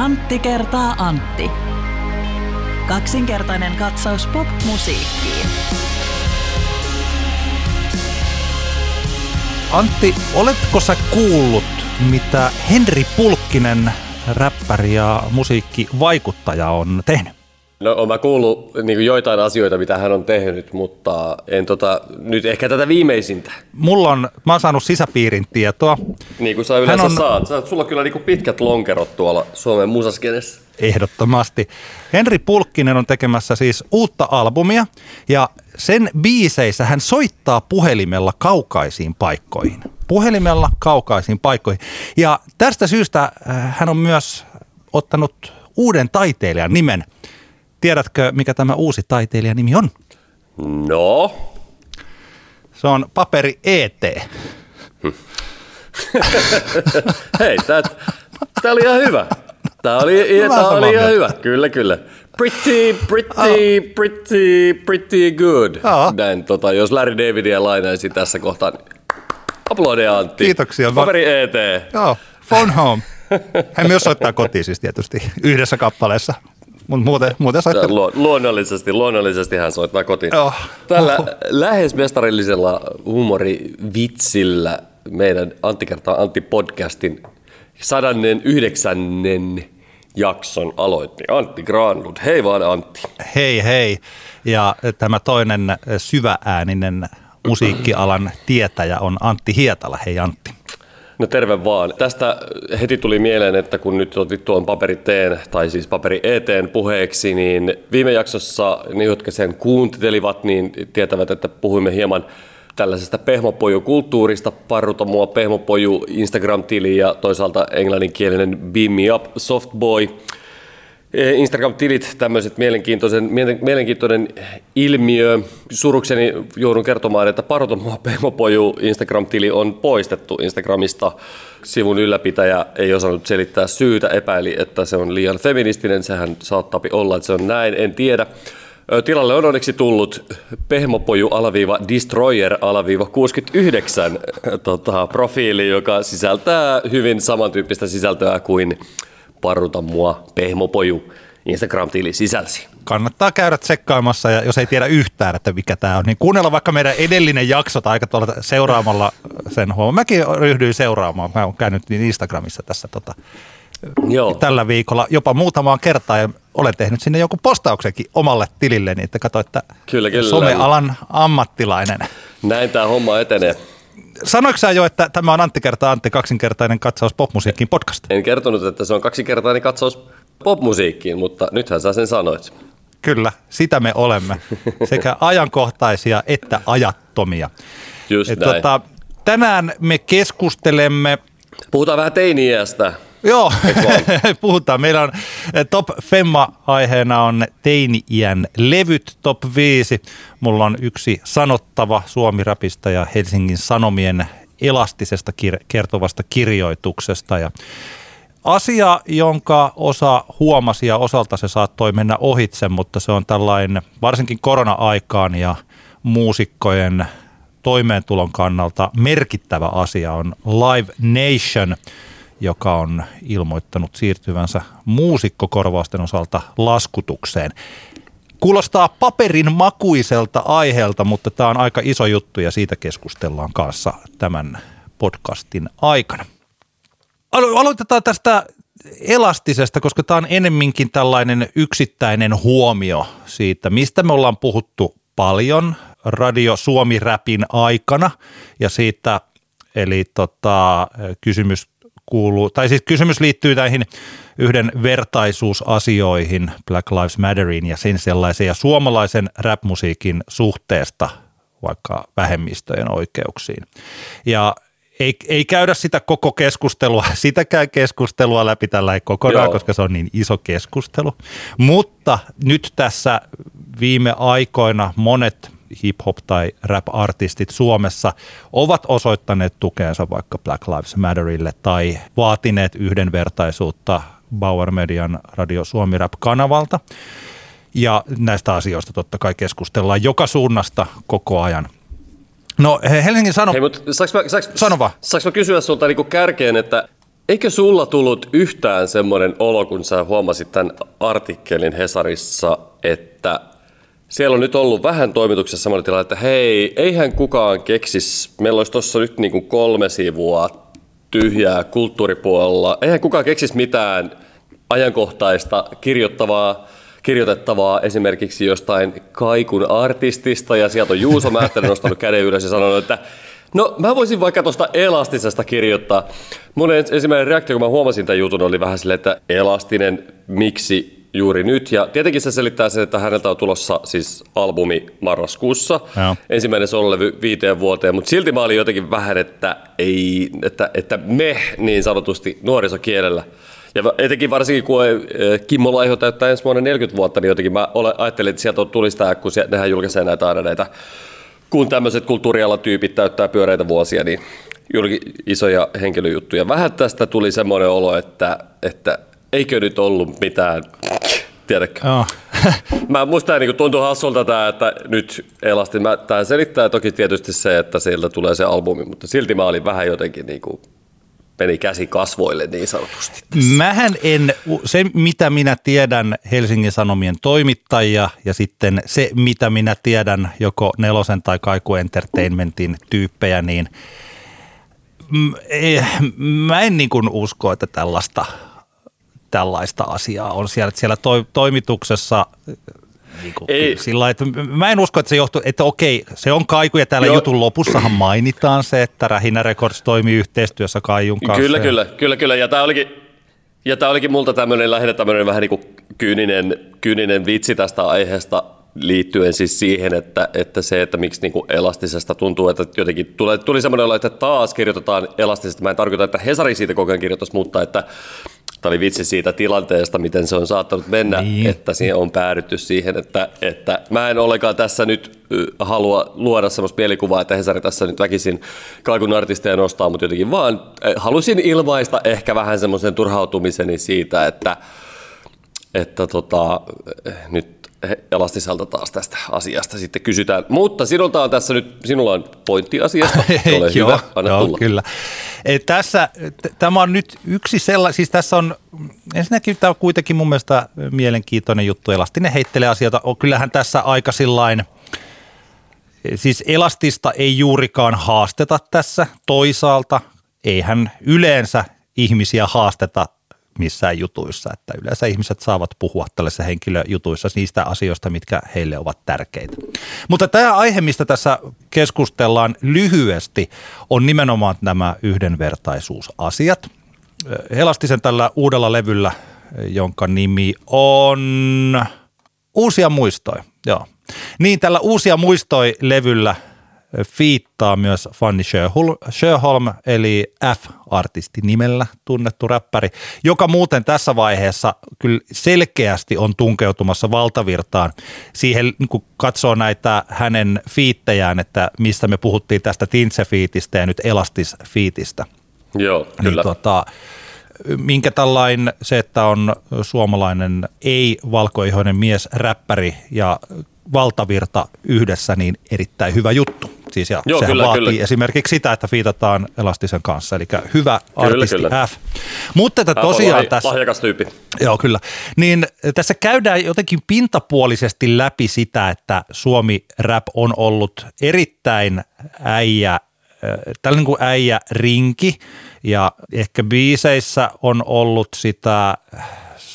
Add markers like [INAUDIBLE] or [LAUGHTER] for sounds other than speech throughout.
Antti kertaa Antti. Kaksinkertainen katsaus pop-musiikkiin. Antti, oletko sä kuullut, mitä Henri Pulkkinen, räppäri ja musiikkivaikuttaja on tehnyt? No olen mä kuullut niin joitain asioita, mitä hän on tehnyt, mutta en tota, nyt ehkä tätä viimeisintä. Mulla on, mä oon saanut sisäpiirin tietoa. Niin kuin sä yleensä on... saat. Sä, sulla on kyllä niin pitkät lonkerot tuolla Suomen musaskenessä. Ehdottomasti. Henri Pulkkinen on tekemässä siis uutta albumia ja sen biiseissä hän soittaa puhelimella kaukaisiin paikkoihin. Puhelimella kaukaisiin paikkoihin. Ja tästä syystä äh, hän on myös ottanut uuden taiteilijan nimen. Tiedätkö, mikä tämä uusi taiteilijan nimi on? No? Se on Paperi ET. Hei, tämä oli ihan hyvä. Tämä oli, tää oli ihan hyvä, kyllä, kyllä. Pretty, pretty, oh. pretty, pretty good. Oh. Näin, tota, jos Larry Davidia lainaisi tässä kohtaa, niin aplodeja Antti. Kiitoksia. Paperi ET. Joo, phone home. Hän myös soittaa kotiin siis tietysti yhdessä kappaleessa. Mutta muuten, muuten soittaa. Lu- luonnollisesti, luonnollisesti hän soittaa kotiin. Oh. Tällä lähes mestarillisella huumorivitsillä meidän Antti kertaa Antti podcastin sadannen yhdeksännen jakson aloitti Antti Granlund. Hei vaan Antti. Hei hei. Ja tämä toinen syväääninen musiikkialan tietäjä on Antti Hietala. Hei Antti. No terve vaan. Tästä heti tuli mieleen, että kun nyt otit tuon paperi teen, tai siis paperi eteen puheeksi, niin viime jaksossa ne, jotka sen kuuntelivat, niin tietävät, että puhuimme hieman tällaisesta pehmopoju-kulttuurista, parruta mua pehmopoju Instagram-tili ja toisaalta englanninkielinen Beam Me Up Softboy. E, Instagram-tilit, tämmöiset mielenkiintoisen, mielenkiintoinen ilmiö. Surukseni joudun kertomaan, että Parota mua pehmopoju Instagram-tili on poistettu Instagramista. Sivun ylläpitäjä ei osannut selittää syytä, epäili, että se on liian feministinen. Sehän saattaa olla, että se on näin, en tiedä. Tilalle on onneksi tullut pehmopoju-destroyer-69 tota, profiili, joka sisältää hyvin samantyyppistä sisältöä kuin Paruta mua pehmopoju Instagram-tili sisälsi. Kannattaa käydä tsekkaamassa ja jos ei tiedä yhtään, että mikä tämä on, niin kuunnella vaikka meidän edellinen jakso tai aika tuolla seuraamalla sen huomaa. Mäkin ryhdyin seuraamaan. Mä oon käynyt niin Instagramissa tässä tota, Joo. tällä viikolla jopa muutamaan kertaan ja olen tehnyt sinne joku postauksenkin omalle tilille, niin että katso, että kyllä, kyllä. somealan ammattilainen. Näin tämä homma etenee. Sanoitko sä jo, että tämä on Antti kertaa Antti kaksinkertainen katsaus popmusiikkiin podcast? En kertonut, että se on kaksinkertainen katsaus popmusiikkiin, mutta nythän sä sen sanoit. Kyllä, sitä me olemme. Sekä [LAUGHS] ajankohtaisia että ajattomia. Just Et näin. Tota, tänään me keskustelemme... Puhutaan vähän teini-iästä. Joo, [LAUGHS] puhutaan. Meillä on eh, Top Femma-aiheena on teini-iän levyt Top 5. Mulla on yksi sanottava Suomi-rapista ja Helsingin Sanomien elastisesta kir- kertovasta kirjoituksesta. Ja asia, jonka osa huomasi ja osalta se saattoi mennä ohitse, mutta se on tällainen varsinkin korona-aikaan ja muusikkojen toimeentulon kannalta merkittävä asia on Live Nation – joka on ilmoittanut siirtyvänsä muusikkokorvausten osalta laskutukseen. Kuulostaa paperin makuiselta aiheelta, mutta tämä on aika iso juttu ja siitä keskustellaan kanssa tämän podcastin aikana. Aloitetaan tästä elastisesta, koska tämä on enemminkin tällainen yksittäinen huomio siitä, mistä me ollaan puhuttu paljon Radio Suomi-räpin aikana ja siitä, eli tota, kysymys kuuluu, tai siis kysymys liittyy näihin yhden vertaisuusasioihin, Black Lives Matteriin ja sen sellaisen, ja suomalaisen rap-musiikin suhteesta vaikka vähemmistöjen oikeuksiin. Ja ei, ei käydä sitä koko keskustelua, [LAUGHS] sitäkään keskustelua läpi tällä ei kokonaan, Joo. koska se on niin iso keskustelu. Mutta nyt tässä viime aikoina monet hip-hop- tai rap-artistit Suomessa ovat osoittaneet tukeensa vaikka Black Lives Matterille tai vaatineet yhdenvertaisuutta Bauer Median Radio Suomi Rap-kanavalta. Ja näistä asioista totta kai keskustellaan joka suunnasta koko ajan. No Helsingin Sano... Hei, mutta saanko mä, saanko, Sano vaan. Saanko mä kysyä sulta niin kärkeen, että eikö sulla tullut yhtään semmoinen olo, kun sä huomasit tämän artikkelin Hesarissa, että siellä on nyt ollut vähän toimituksessa semmoinen tilanne, että hei, eihän kukaan keksis, meillä olisi tuossa nyt niin kuin kolme sivua tyhjää kulttuuripuolella, eihän kukaan keksis mitään ajankohtaista kirjoittavaa, kirjoitettavaa esimerkiksi jostain Kaikun artistista, ja sieltä on Juuso Määttänen nostanut käden ylös ja sanonut, että No mä voisin vaikka tuosta elastisesta kirjoittaa. Mun ensimmäinen reaktio, kun mä huomasin tämän jutun, oli vähän silleen, että elastinen, miksi juuri nyt. Ja tietenkin se selittää sen, että häneltä on tulossa siis albumi marraskuussa. Joo. Ensimmäinen sololevy viiteen vuoteen, mutta silti mä olin jotenkin vähän, että, ei, että, että me niin sanotusti nuorisokielellä. Ja etenkin varsinkin, kun eh, Kimmo Laiho täyttää ensi vuonna 40 vuotta, niin jotenkin mä ajattelin, että sieltä tulisi tämä, kun nehän julkaisee näitä aina näitä kun tämmöiset kulttuurialatyypit täyttää pyöreitä vuosia, niin juuri isoja henkilöjuttuja. Vähän tästä tuli semmoinen olo, että, että eikö nyt ollut mitään, tiedätkö? Oh. [LAUGHS] mä muistan, niin tuntuu hassulta tämä, että nyt elasti. Tämä selittää toki tietysti se, että sieltä tulee se albumi, mutta silti mä olin vähän jotenkin niin kuin meni käsi kasvoille niin sanotusti. Tässä. Mähän en, se mitä minä tiedän Helsingin Sanomien toimittajia ja sitten se mitä minä tiedän joko Nelosen tai Kaiku Entertainmentin tyyppejä, niin eh, mä en niin kuin usko, että tällaista, tällaista asiaa on siellä. Siellä toimituksessa niin kuin, ei. Sillä että mä en usko, että se johtuu, että okei, se on Kaiku ja täällä Joo. jutun lopussahan mainitaan se, että Rähinä Records toimii yhteistyössä Kaijun kanssa. Kyllä, kyllä, kyllä, kyllä. Ja tämä olikin, ja tämä olikin multa tämmöinen lähinnä tämmöinen vähän niin kuin kyyninen, kyyninen vitsi tästä aiheesta liittyen siis siihen, että, että se, että miksi niin kuin elastisesta tuntuu, että jotenkin tuli, tuli semmoinen olo, että taas kirjoitetaan elastisesta. Mä en tarkoita, että Hesari siitä koko ajan kirjoittaisi, mutta että Tämä oli vitsi siitä tilanteesta, miten se on saattanut mennä, niin. että siihen on päädytty siihen, että, että mä en ollenkaan tässä nyt halua luoda sellaista mielikuvaa, että Hesari tässä nyt väkisin kaikun artisteja nostaa, mutta jotenkin vaan halusin ilmaista ehkä vähän semmoisen turhautumiseni siitä, että, että tota, nyt Elastiselta taas tästä asiasta sitten kysytään. Mutta sinulta on tässä nyt, sinulla on pointti asiasta. [LAUGHS] Ole joo, hyvä, anna joo, tulla. kyllä. E, tässä, t- tämä on nyt yksi sellainen, siis tässä on, ensinnäkin tämä on kuitenkin mun mielestä mielenkiintoinen juttu. Elastinen heittelee asioita. Kyllähän tässä aika sillain, siis elastista ei juurikaan haasteta tässä toisaalta. Eihän yleensä ihmisiä haasteta missään jutuissa, että yleensä ihmiset saavat puhua tällaisissa henkilöjutuissa niistä asioista, mitkä heille ovat tärkeitä. Mutta tämä aihe, mistä tässä keskustellaan lyhyesti, on nimenomaan nämä yhdenvertaisuusasiat. Helastisen tällä uudella levyllä, jonka nimi on Uusia muistoja. Joo. Niin, tällä Uusia muistoi-levyllä – fiittaa myös Fanny Sjöholm, eli F-artisti nimellä tunnettu räppäri, joka muuten tässä vaiheessa kyllä selkeästi on tunkeutumassa valtavirtaan. Siihen kun katsoo näitä hänen fiittejään, että mistä me puhuttiin tästä Tintse-fiitistä ja nyt Elastis-fiitistä. Joo, niin kyllä. Niin, tota, minkä tällainen se, että on suomalainen ei-valkoihoinen mies, räppäri ja valtavirta yhdessä, niin erittäin hyvä juttu. Siis ja Joo, sehän kyllä, vaatii kyllä. esimerkiksi sitä, että fiitataan Elastisen kanssa, eli hyvä artisti kyllä, kyllä. F. Mutta että tosiaan tässä... Lahjakas tyyppi. Joo, kyllä. Niin tässä käydään jotenkin pintapuolisesti läpi sitä, että Suomi Rap on ollut erittäin äijä, äh, tällainen kuin äijä rinki, ja ehkä biiseissä on ollut sitä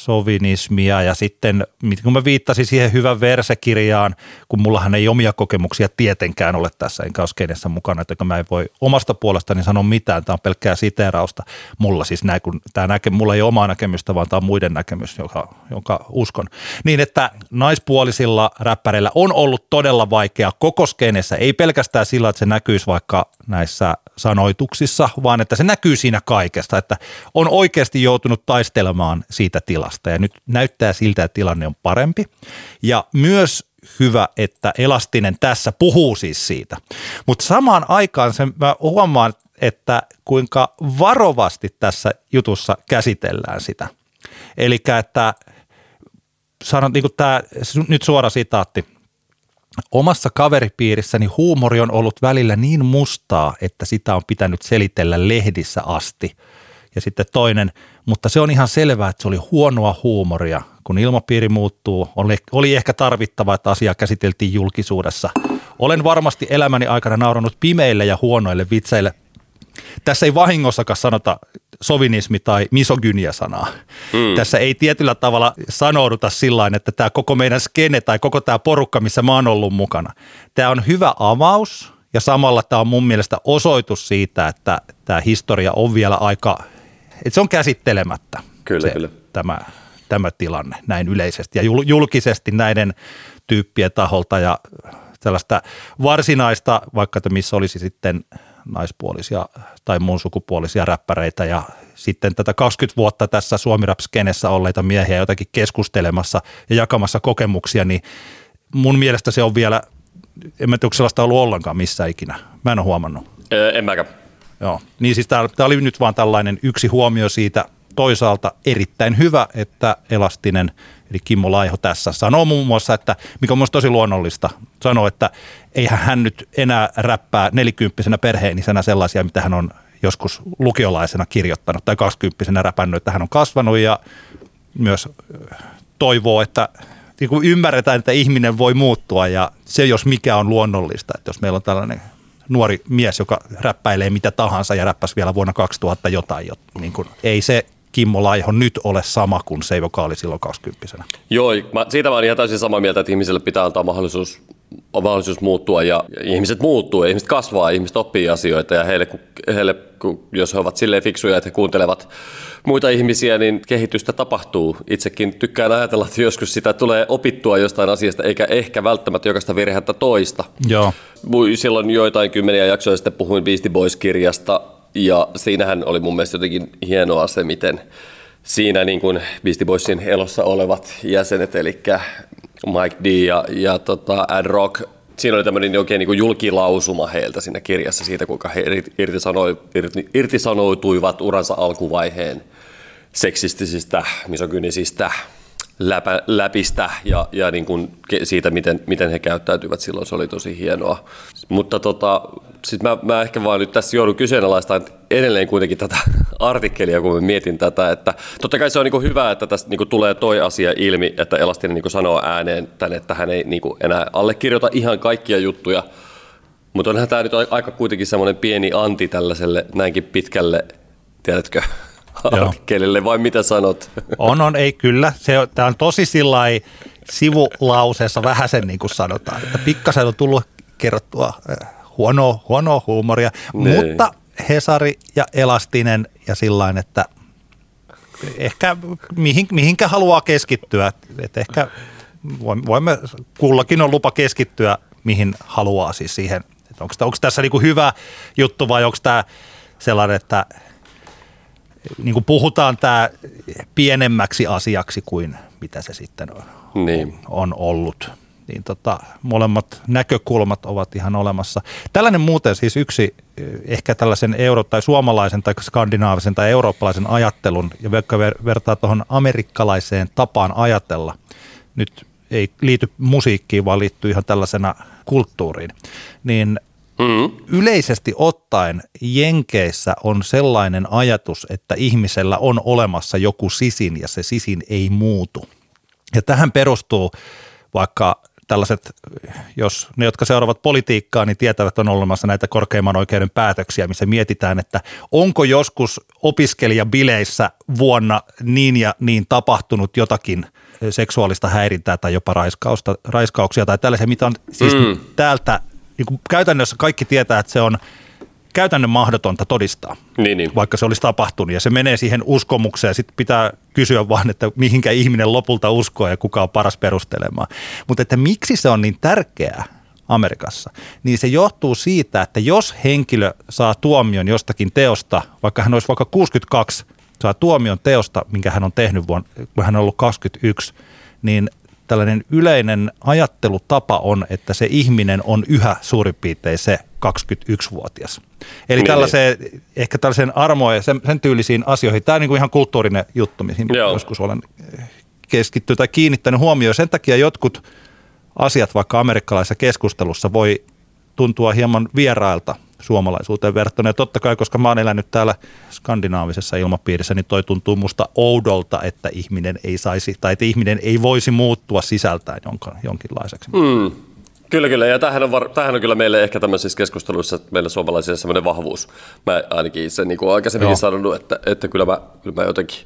sovinismia ja sitten, kun mä viittasin siihen hyvän versekirjaan, kun mullahan ei omia kokemuksia tietenkään ole tässä, enkä ole skenessä mukana, että mä en voi omasta puolestani sanoa mitään, tämä on pelkkää siteerausta. Mulla siis näin, kun tämä näke, mulla ei ole omaa näkemystä, vaan tämä on muiden näkemys, joka, jonka uskon. Niin, että naispuolisilla räppäreillä on ollut todella vaikea koko skenessä, ei pelkästään sillä, että se näkyisi vaikka näissä sanoituksissa, vaan että se näkyy siinä kaikesta, että on oikeasti joutunut taistelemaan siitä tilasta ja nyt näyttää siltä, että tilanne on parempi ja myös hyvä, että Elastinen tässä puhuu siis siitä. Mutta samaan aikaan sen mä huomaan, että kuinka varovasti tässä jutussa käsitellään sitä. Eli että sanon niin tämä, nyt suora sitaatti, Omassa kaveripiirissäni huumori on ollut välillä niin mustaa, että sitä on pitänyt selitellä lehdissä asti. Ja sitten toinen, mutta se on ihan selvää, että se oli huonoa huumoria, kun ilmapiiri muuttuu. Oli, oli ehkä tarvittava, että asia käsiteltiin julkisuudessa. Olen varmasti elämäni aikana nauranut pimeille ja huonoille vitseille. Tässä ei vahingossakaan sanota sovinismi tai misogynia sanaa. Mm. Tässä ei tietyllä tavalla sanouduta sillä että tämä koko meidän skene tai koko tämä porukka, missä mä oon ollut mukana. Tämä on hyvä avaus ja samalla tämä on mun mielestä osoitus siitä, että tämä historia on vielä aika, että se on käsittelemättä. Kyllä, se, kyllä. Tämä, tämä tilanne näin yleisesti ja julkisesti näiden tyyppien taholta ja sellaista varsinaista, vaikka että missä olisi sitten naispuolisia tai muun sukupuolisia räppäreitä ja sitten tätä 20 vuotta tässä suomi skenessä olleita miehiä jotakin keskustelemassa ja jakamassa kokemuksia, niin mun mielestä se on vielä, en mä tiedä, sellaista ollut ollenkaan missä ikinä. Mä en ole huomannut. En mäkään. Joo, niin siis tämä oli nyt vaan tällainen yksi huomio siitä, toisaalta erittäin hyvä, että Elastinen, eli Kimmo Laiho tässä sanoo muun muassa, että mikä on tosi luonnollista, sanoo, että eihän hän nyt enää räppää nelikymppisenä perheenisenä sellaisia, mitä hän on joskus lukiolaisena kirjoittanut tai kaksikymppisenä räpännyt, että hän on kasvanut ja myös toivoo, että niin kuin ymmärretään, että ihminen voi muuttua ja se jos mikä on luonnollista, että jos meillä on tällainen nuori mies, joka räppäilee mitä tahansa ja räppäsi vielä vuonna 2000 jotain, niin kuin, ei se Kimmo Laiho nyt ole sama kuin se, joka oli silloin 20 Joo, mä, siitä mä olen ihan täysin samaa mieltä, että ihmiselle pitää antaa mahdollisuus, mahdollisuus muuttua ja ihmiset muuttuu ja ihmiset kasvaa ihmiset oppii asioita ja heille, heille jos he ovat silleen fiksuja, että he kuuntelevat muita ihmisiä, niin kehitystä tapahtuu. Itsekin tykkään ajatella, että joskus sitä tulee opittua jostain asiasta, eikä ehkä välttämättä jokaista virhettä toista. Joo. Silloin joitain kymmeniä jaksoja sitten puhuin Beastie Boys-kirjasta, ja siinähän oli mun mielestä jotenkin hienoa se, miten siinä niin kuin Beastie Boysin elossa olevat jäsenet, eli Mike D ja, ja tota Ad Rock, siinä oli tämmöinen oikein niin kuin julkilausuma heiltä siinä kirjassa siitä, kuinka he irtisanoi, irtisanoutuivat uransa alkuvaiheen seksistisistä, misogynisistä läpä, läpistä ja, ja niin kuin siitä, miten, miten he käyttäytyvät silloin. Se oli tosi hienoa. Mutta tota, sit mä, mä ehkä vaan nyt tässä joudun kyseenalaistamaan edelleen kuitenkin tätä [LAUGHS] artikkelia, kun mä mietin tätä, että totta kai se on niin hyvä, että tässä niin tulee toi asia ilmi, että Elastinen niin sanoo ääneen tänne, että hän ei niin enää allekirjoita ihan kaikkia juttuja, mutta onhan tämä nyt aika kuitenkin semmoinen pieni anti tällaiselle näinkin pitkälle, tiedätkö, artikkelille, vai mitä sanot? [LAUGHS] On, on, ei kyllä. Se on, tämä on tosi sillä sivulauseessa vähän sen niin kuin sanotaan, että pikkasen on tullut kerrottua äh, huonoa, huonoa huumoria, niin. mutta Hesari ja Elastinen ja sillä että ehkä mihin, mihinkä haluaa keskittyä, että ehkä voimme, kullakin on lupa keskittyä mihin haluaa siis siihen, että onko, onko tässä niin kuin hyvä juttu vai onko tämä sellainen, että niin kuin puhutaan tämä pienemmäksi asiaksi kuin mitä se sitten on, niin. on ollut. Niin tota, molemmat näkökulmat ovat ihan olemassa. Tällainen muuten siis yksi eh, ehkä tällaisen euro- tai suomalaisen tai skandinaavisen tai eurooppalaisen ajattelun, ja vaikka vertaa tuohon amerikkalaiseen tapaan ajatella, nyt ei liity musiikkiin, vaan liittyy ihan tällaisena kulttuuriin, niin Mm. Yleisesti ottaen Jenkeissä on sellainen ajatus, että ihmisellä on olemassa joku sisin ja se sisin ei muutu. Ja tähän perustuu vaikka tällaiset, jos ne, jotka seuraavat politiikkaa, niin tietävät, on olemassa näitä korkeimman oikeuden päätöksiä, missä mietitään, että onko joskus opiskelijabileissä vuonna niin ja niin tapahtunut jotakin seksuaalista häirintää tai jopa raiskausta, raiskauksia tai tällaisia, mitä on siis mm. täältä niin kuin käytännössä kaikki tietää, että se on käytännön mahdotonta todistaa, niin, niin. vaikka se olisi tapahtunut. Ja se menee siihen uskomukseen. Sitten pitää kysyä vaan, että mihinkä ihminen lopulta uskoo ja kuka on paras perustelemaan. Mutta että miksi se on niin tärkeää Amerikassa, niin se johtuu siitä, että jos henkilö saa tuomion jostakin teosta, vaikka hän olisi vaikka 62, saa tuomion teosta, minkä hän on tehnyt vuonna, kun hän on ollut 21, niin tällainen yleinen ajattelutapa on, että se ihminen on yhä suurin piirtein se 21-vuotias. Eli niin. tällaiseen, ehkä tällaiseen armoa ja sen, sen tyylisiin asioihin. Tämä on niin kuin ihan kulttuurinen juttu, mihin Joo. joskus olen keskittynyt tai kiinnittänyt huomioon. Sen takia jotkut asiat vaikka amerikkalaisessa keskustelussa voi tuntua hieman vierailta suomalaisuuteen verrattuna. Ja totta kai, koska mä oon elänyt täällä skandinaavisessa ilmapiirissä, niin toi tuntuu musta oudolta, että ihminen ei saisi, tai että ihminen ei voisi muuttua sisältään jonkinlaiseksi. Mm. Kyllä, kyllä. Ja tämähän on, var, tämähän on kyllä meille ehkä tämmöisissä keskusteluissa meillä suomalaisilla semmoinen vahvuus. Mä ainakin itse niin kuin aikaisemminkin sanonut, että, että kyllä, mä, kyllä mä jotenkin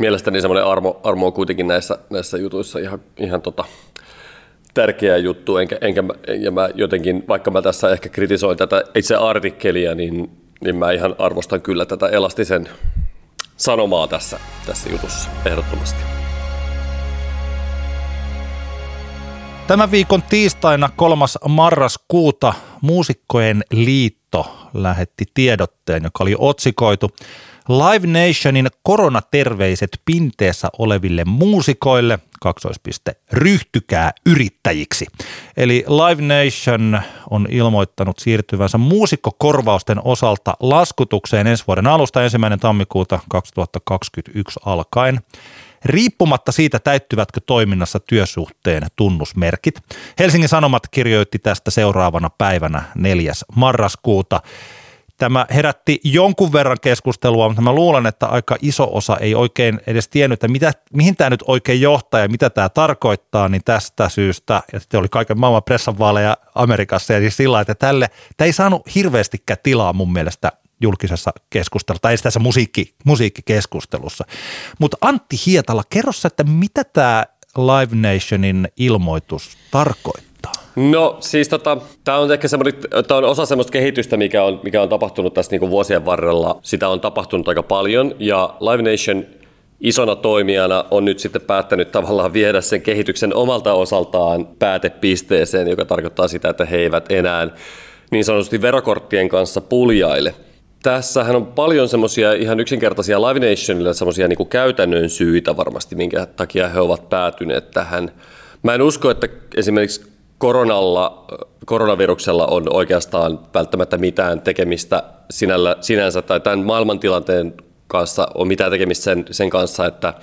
mielestäni semmoinen armo, armo on kuitenkin näissä, näissä jutuissa ihan, ihan tota, tärkeä juttu, enkä, enkä ja mä jotenkin, vaikka mä tässä ehkä kritisoin tätä itse artikkelia, niin, niin mä ihan arvostan kyllä tätä elastisen sanomaa tässä, tässä jutussa ehdottomasti. Tämän viikon tiistaina 3. marraskuuta Muusikkojen liitto lähetti tiedotteen, joka oli otsikoitu Live Nationin koronaterveiset pinteessä oleville muusikoille, kaksoispiste, ryhtykää yrittäjiksi. Eli Live Nation on ilmoittanut siirtyvänsä muusikkokorvausten osalta laskutukseen ensi vuoden alusta ensimmäinen tammikuuta 2021 alkaen riippumatta siitä täyttyvätkö toiminnassa työsuhteen tunnusmerkit. Helsingin Sanomat kirjoitti tästä seuraavana päivänä 4. marraskuuta. Tämä herätti jonkun verran keskustelua, mutta mä luulen, että aika iso osa ei oikein edes tiennyt, että mitä, mihin tämä nyt oikein johtaa ja mitä tämä tarkoittaa, niin tästä syystä, ja sitten oli kaiken maailman pressanvaaleja Amerikassa, ja siis sillä että tälle, tämä ei saanut hirveästikään tilaa mun mielestä julkisessa keskustelussa, tai tässä musiikki, musiikkikeskustelussa. Mutta Antti Hietala, kerro sä, että mitä tämä Live Nationin ilmoitus tarkoittaa? No siis tota, tämä on ehkä semmoinen, tämä on osa semmoista kehitystä, mikä on, mikä on tapahtunut tässä niinku vuosien varrella. Sitä on tapahtunut aika paljon ja Live Nation isona toimijana on nyt sitten päättänyt tavallaan viedä sen kehityksen omalta osaltaan päätepisteeseen, joka tarkoittaa sitä, että he eivät enää niin sanotusti verokorttien kanssa puljaile. Tässähän on paljon semmoisia ihan yksinkertaisia Live Nationille semmoisia niin käytännön syitä varmasti, minkä takia he ovat päätyneet tähän. Mä en usko, että esimerkiksi koronalla, koronaviruksella on oikeastaan välttämättä mitään tekemistä sinällä, sinänsä tai tämän maailmantilanteen kanssa on mitään tekemistä sen, sen kanssa, että,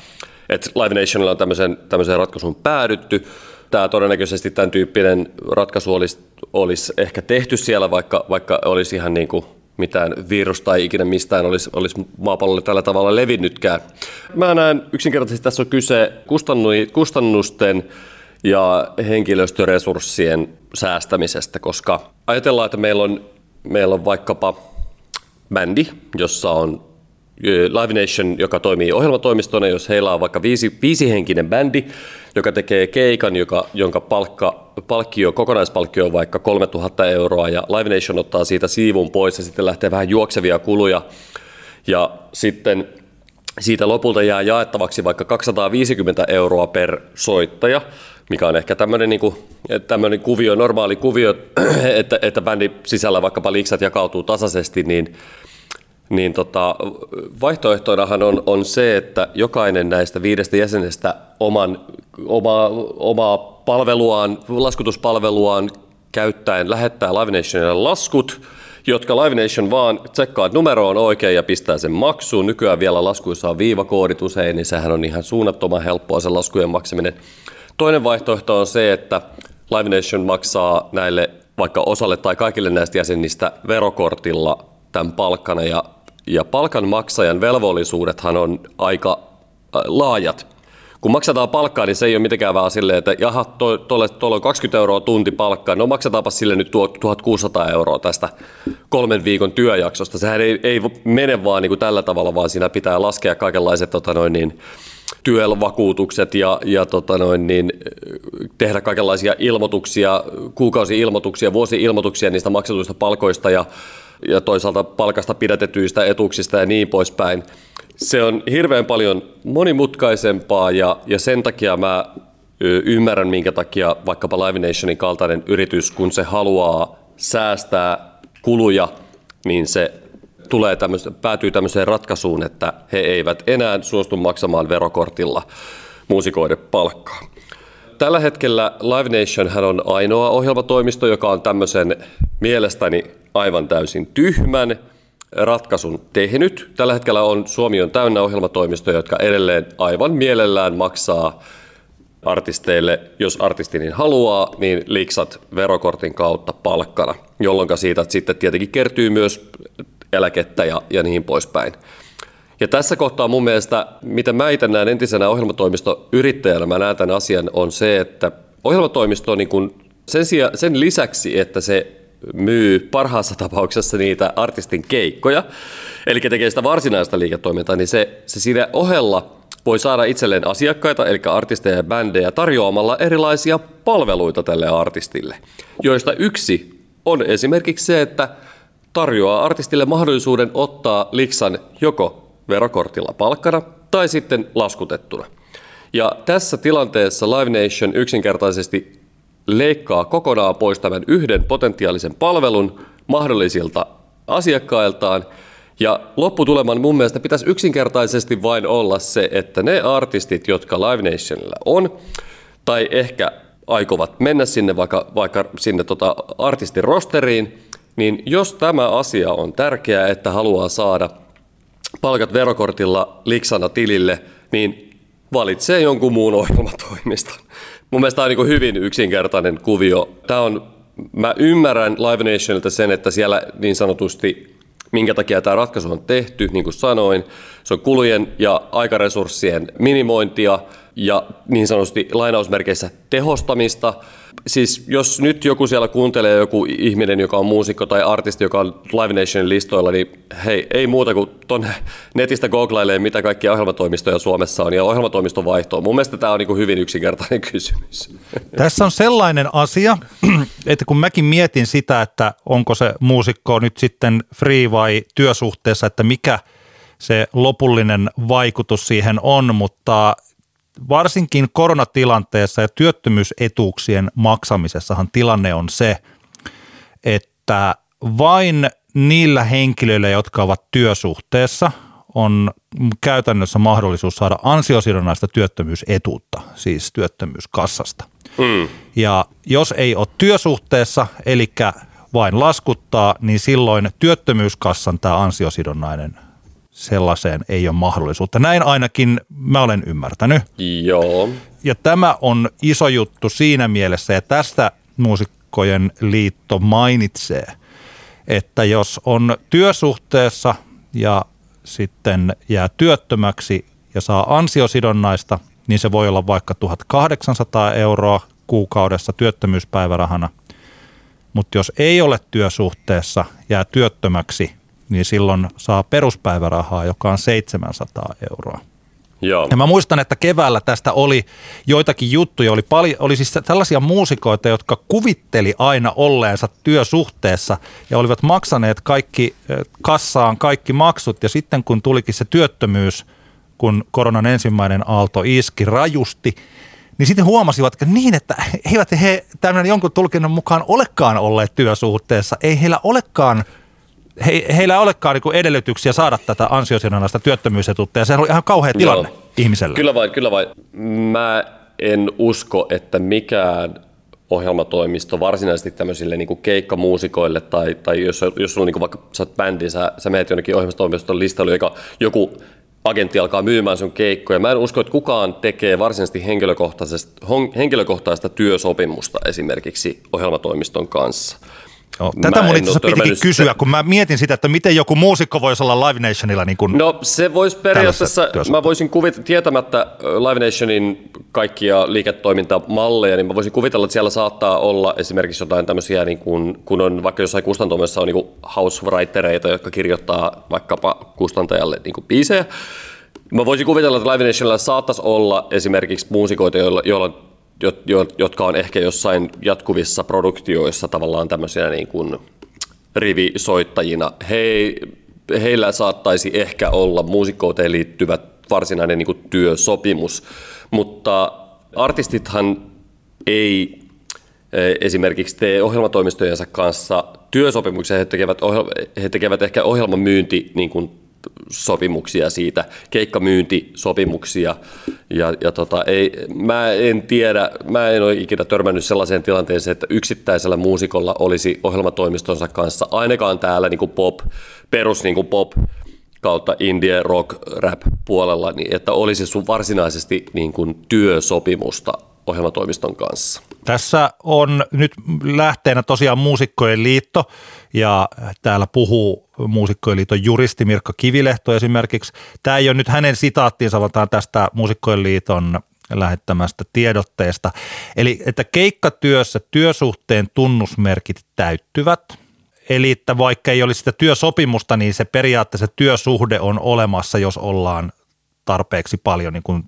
että Live Nationilla on tämmöisen, tämmöisen ratkaisun päädytty. Tämä todennäköisesti tämän tyyppinen ratkaisu olisi, olisi ehkä tehty siellä, vaikka, vaikka olisi ihan niin kuin mitään virusta ei ikinä mistään olisi, olisi maapallolle tällä tavalla levinnytkään. Mä näen yksinkertaisesti tässä on kyse kustannusten ja henkilöstöresurssien säästämisestä, koska ajatellaan, että meillä on, meillä on vaikkapa bändi, jossa on Live Nation, joka toimii ohjelmatoimistona, jos heillä on vaikka viisi, viisihenkinen bändi, joka tekee keikan, joka, jonka palkka, palkkio, kokonaispalkkio on vaikka 3000 euroa, ja Live Nation ottaa siitä siivun pois ja sitten lähtee vähän juoksevia kuluja, ja sitten siitä lopulta jää jaettavaksi vaikka 250 euroa per soittaja, mikä on ehkä tämmöinen, niin kuin, tämmöinen kuvio, normaali kuvio, [CLEARS THROAT] että, että bändin sisällä vaikkapa liiksat jakautuu tasaisesti, niin niin tota, vaihtoehtoinahan on, on se, että jokainen näistä viidestä jäsenestä oman, oma, omaa palveluaan, laskutuspalveluaan käyttäen lähettää Live Nationille laskut, jotka Live Nation vaan tsekkaa, että numero on oikein ja pistää sen maksuun. Nykyään vielä laskuissa on viivakoodit usein, niin sehän on ihan suunnattoman helppoa se laskujen maksaminen. Toinen vaihtoehto on se, että Live Nation maksaa näille vaikka osalle tai kaikille näistä jäsenistä verokortilla tämän palkkana ja ja palkanmaksajan velvollisuudethan on aika äh, laajat. Kun maksetaan palkkaa, niin se ei ole mitenkään vaan silleen, että jaha, tuolla to, on 20 euroa tunti palkkaa, no maksetaanpa sille nyt 1600 euroa tästä kolmen viikon työjaksosta. Sehän ei, ei mene vaan niin kuin tällä tavalla, vaan siinä pitää laskea kaikenlaiset tota noin, niin, työvakuutukset ja, ja tota noin, niin, tehdä kaikenlaisia ilmoituksia, kuukausi-ilmoituksia, vuosi-ilmoituksia niistä maksetuista palkoista ja ja toisaalta palkasta pidätetyistä etuuksista ja niin poispäin. Se on hirveän paljon monimutkaisempaa ja, ja sen takia mä ymmärrän, minkä takia vaikkapa Live Nationin kaltainen yritys, kun se haluaa säästää kuluja, niin se tulee tämmöse, päätyy tämmöiseen ratkaisuun, että he eivät enää suostu maksamaan verokortilla muusikoiden palkkaa. Tällä hetkellä Live Nation on ainoa ohjelmatoimisto, joka on tämmöisen mielestäni aivan täysin tyhmän ratkaisun tehnyt. Tällä hetkellä on Suomi on täynnä ohjelmatoimistoja, jotka edelleen aivan mielellään maksaa artisteille, jos artisti niin haluaa, niin liksat verokortin kautta palkkana, jolloin siitä sitten tietenkin kertyy myös eläkettä ja, ja niin poispäin. Ja tässä kohtaa mun mielestä, mitä mä itse näen entisenä ohjelmatoimistoyrittäjänä, mä näen tämän asian, on se, että ohjelmatoimisto niin kun sen, sijaan, sen lisäksi, että se myy parhaassa tapauksessa niitä artistin keikkoja, eli tekee sitä varsinaista liiketoimintaa, niin se, se siinä ohella voi saada itselleen asiakkaita, eli artisteja ja bändejä, tarjoamalla erilaisia palveluita tälle artistille, joista yksi on esimerkiksi se, että tarjoaa artistille mahdollisuuden ottaa liksan joko verokortilla palkkana tai sitten laskutettuna. Ja tässä tilanteessa Live Nation yksinkertaisesti leikkaa kokonaan pois tämän yhden potentiaalisen palvelun mahdollisilta asiakkailtaan. Ja lopputuleman mun mielestä pitäisi yksinkertaisesti vain olla se, että ne artistit, jotka Live Nationilla on, tai ehkä aikovat mennä sinne vaikka, vaikka sinne tota artistin rosteriin, niin jos tämä asia on tärkeää, että haluaa saada palkat verokortilla liksana tilille, niin valitsee jonkun muun ohjelmatoimiston. Mun mielestä tämä on niin hyvin yksinkertainen kuvio. Tämä on, mä ymmärrän Live Nationilta sen, että siellä niin sanotusti, minkä takia tämä ratkaisu on tehty, niin kuin sanoin, se on kulujen ja aikaresurssien minimointia ja niin sanotusti lainausmerkeissä tehostamista – siis jos nyt joku siellä kuuntelee joku ihminen, joka on muusikko tai artisti, joka on Live Nationin listoilla, niin hei, ei muuta kuin tuonne netistä googlailee, mitä kaikkia ohjelmatoimistoja Suomessa on ja ohjelmatoimiston vaihtoa. Mun mielestä tämä on niin hyvin yksinkertainen [LAUGHS] kysymys. Tässä on sellainen asia, [CLEARS THROAT] että kun mäkin mietin sitä, että onko se muusikko nyt sitten free vai työsuhteessa, että mikä se lopullinen vaikutus siihen on, mutta varsinkin koronatilanteessa ja työttömyysetuuksien maksamisessahan tilanne on se, että vain niillä henkilöillä, jotka ovat työsuhteessa, on käytännössä mahdollisuus saada ansiosidonnaista työttömyysetuutta, siis työttömyyskassasta. Mm. Ja jos ei ole työsuhteessa, eli vain laskuttaa, niin silloin työttömyyskassan tämä ansiosidonnainen sellaiseen ei ole mahdollisuutta. Näin ainakin mä olen ymmärtänyt. Joo. Ja tämä on iso juttu siinä mielessä, ja tästä muusikkojen liitto mainitsee, että jos on työsuhteessa ja sitten jää työttömäksi ja saa ansiosidonnaista, niin se voi olla vaikka 1800 euroa kuukaudessa työttömyyspäivärahana. Mutta jos ei ole työsuhteessa, jää työttömäksi, niin silloin saa peruspäivärahaa, joka on 700 euroa. Joo. Ja mä muistan, että keväällä tästä oli joitakin juttuja, oli, paljon, oli siis tällaisia muusikoita, jotka kuvitteli aina olleensa työsuhteessa ja olivat maksaneet kaikki kassaan kaikki maksut ja sitten kun tulikin se työttömyys, kun koronan ensimmäinen aalto iski rajusti, niin sitten huomasivat, että niin, että eivät he tämän jonkun tulkinnan mukaan olekaan olleet työsuhteessa, ei heillä olekaan – he, heillä ei olekaan niin edellytyksiä saada tätä ansiosidonnaista työttömyysetuutta ja se on ihan kauhea tilanne Joo. ihmiselle. Kyllä vain, kyllä vain. Mä en usko, että mikään ohjelmatoimisto varsinaisesti tämmöisille niin keikkamuusikoille tai, tai jos, jos sulla on niin vaikka sä oot bändi, sä, sä menet jonnekin ohjelmatoimiston listalle, joka joku agentti alkaa myymään sun keikkoja. Mä en usko, että kukaan tekee varsinaisesti henkilökohtaisesta, henkilökohtaista työsopimusta esimerkiksi ohjelmatoimiston kanssa. Joo. Tätä mun itse pitikin kysyä, sitä. kun mä mietin sitä, että miten joku muusikko voisi olla Live Nationilla niin kuin No se voisi periaatteessa, mä voisin kuvitella, tietämättä Live Nationin kaikkia liiketoimintamalleja, niin mä voisin kuvitella, että siellä saattaa olla esimerkiksi jotain tämmöisiä, niin kuin, kun on vaikka jossain kustantamassa on niin house-writereita, jotka kirjoittaa vaikkapa kustantajalle niin kuin biisejä. Mä voisin kuvitella, että Live Nationilla saattaisi olla esimerkiksi muusikoita, joilla, joilla jotka on ehkä jossain jatkuvissa produktioissa tavallaan tämmöisiä niin kuin rivisoittajina. He, heillä saattaisi ehkä olla muusikkouteen liittyvä varsinainen niin kuin työsopimus, mutta artistithan ei eh, esimerkiksi tee ohjelmatoimistojensa kanssa työsopimuksia, he tekevät, he tekevät ehkä ohjelmamyynti niin kuin sopimuksia siitä, keikkamyyntisopimuksia. Ja, ja tota, ei, mä en tiedä, mä en ole ikinä törmännyt sellaiseen tilanteeseen, että yksittäisellä muusikolla olisi ohjelmatoimistonsa kanssa, ainakaan täällä niin kuin pop, perus niin kuin pop kautta indie, rock, rap puolella, niin että olisi sun varsinaisesti niin kuin työsopimusta ohjelmatoimiston kanssa. Tässä on nyt lähteenä tosiaan Muusikkojen liitto ja täällä puhuu Muusikkojen liiton juristi Mirkka Kivilehto esimerkiksi. Tämä ei ole nyt hänen sitaattiinsa, vaan tästä Muusikkojen liiton lähettämästä tiedotteesta. Eli että keikkatyössä työsuhteen tunnusmerkit täyttyvät – Eli että vaikka ei olisi sitä työsopimusta, niin se periaatteessa työsuhde on olemassa, jos ollaan tarpeeksi paljon, niin kuin,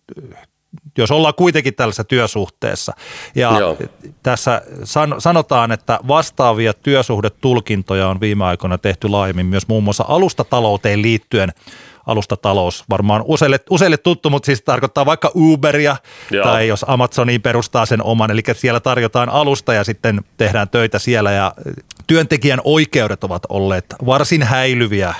jos ollaan kuitenkin tällaisessa työsuhteessa. Ja Joo. tässä san, sanotaan, että vastaavia työsuhdetulkintoja on viime aikoina tehty laajemmin myös muun muassa alustatalouteen liittyen – alustatalous varmaan useille, useille tuttu, mutta siis tarkoittaa vaikka Uberia Joo. tai jos Amazoniin perustaa sen oman, eli siellä tarjotaan alusta ja sitten tehdään töitä siellä ja työntekijän oikeudet ovat olleet varsin häilyviä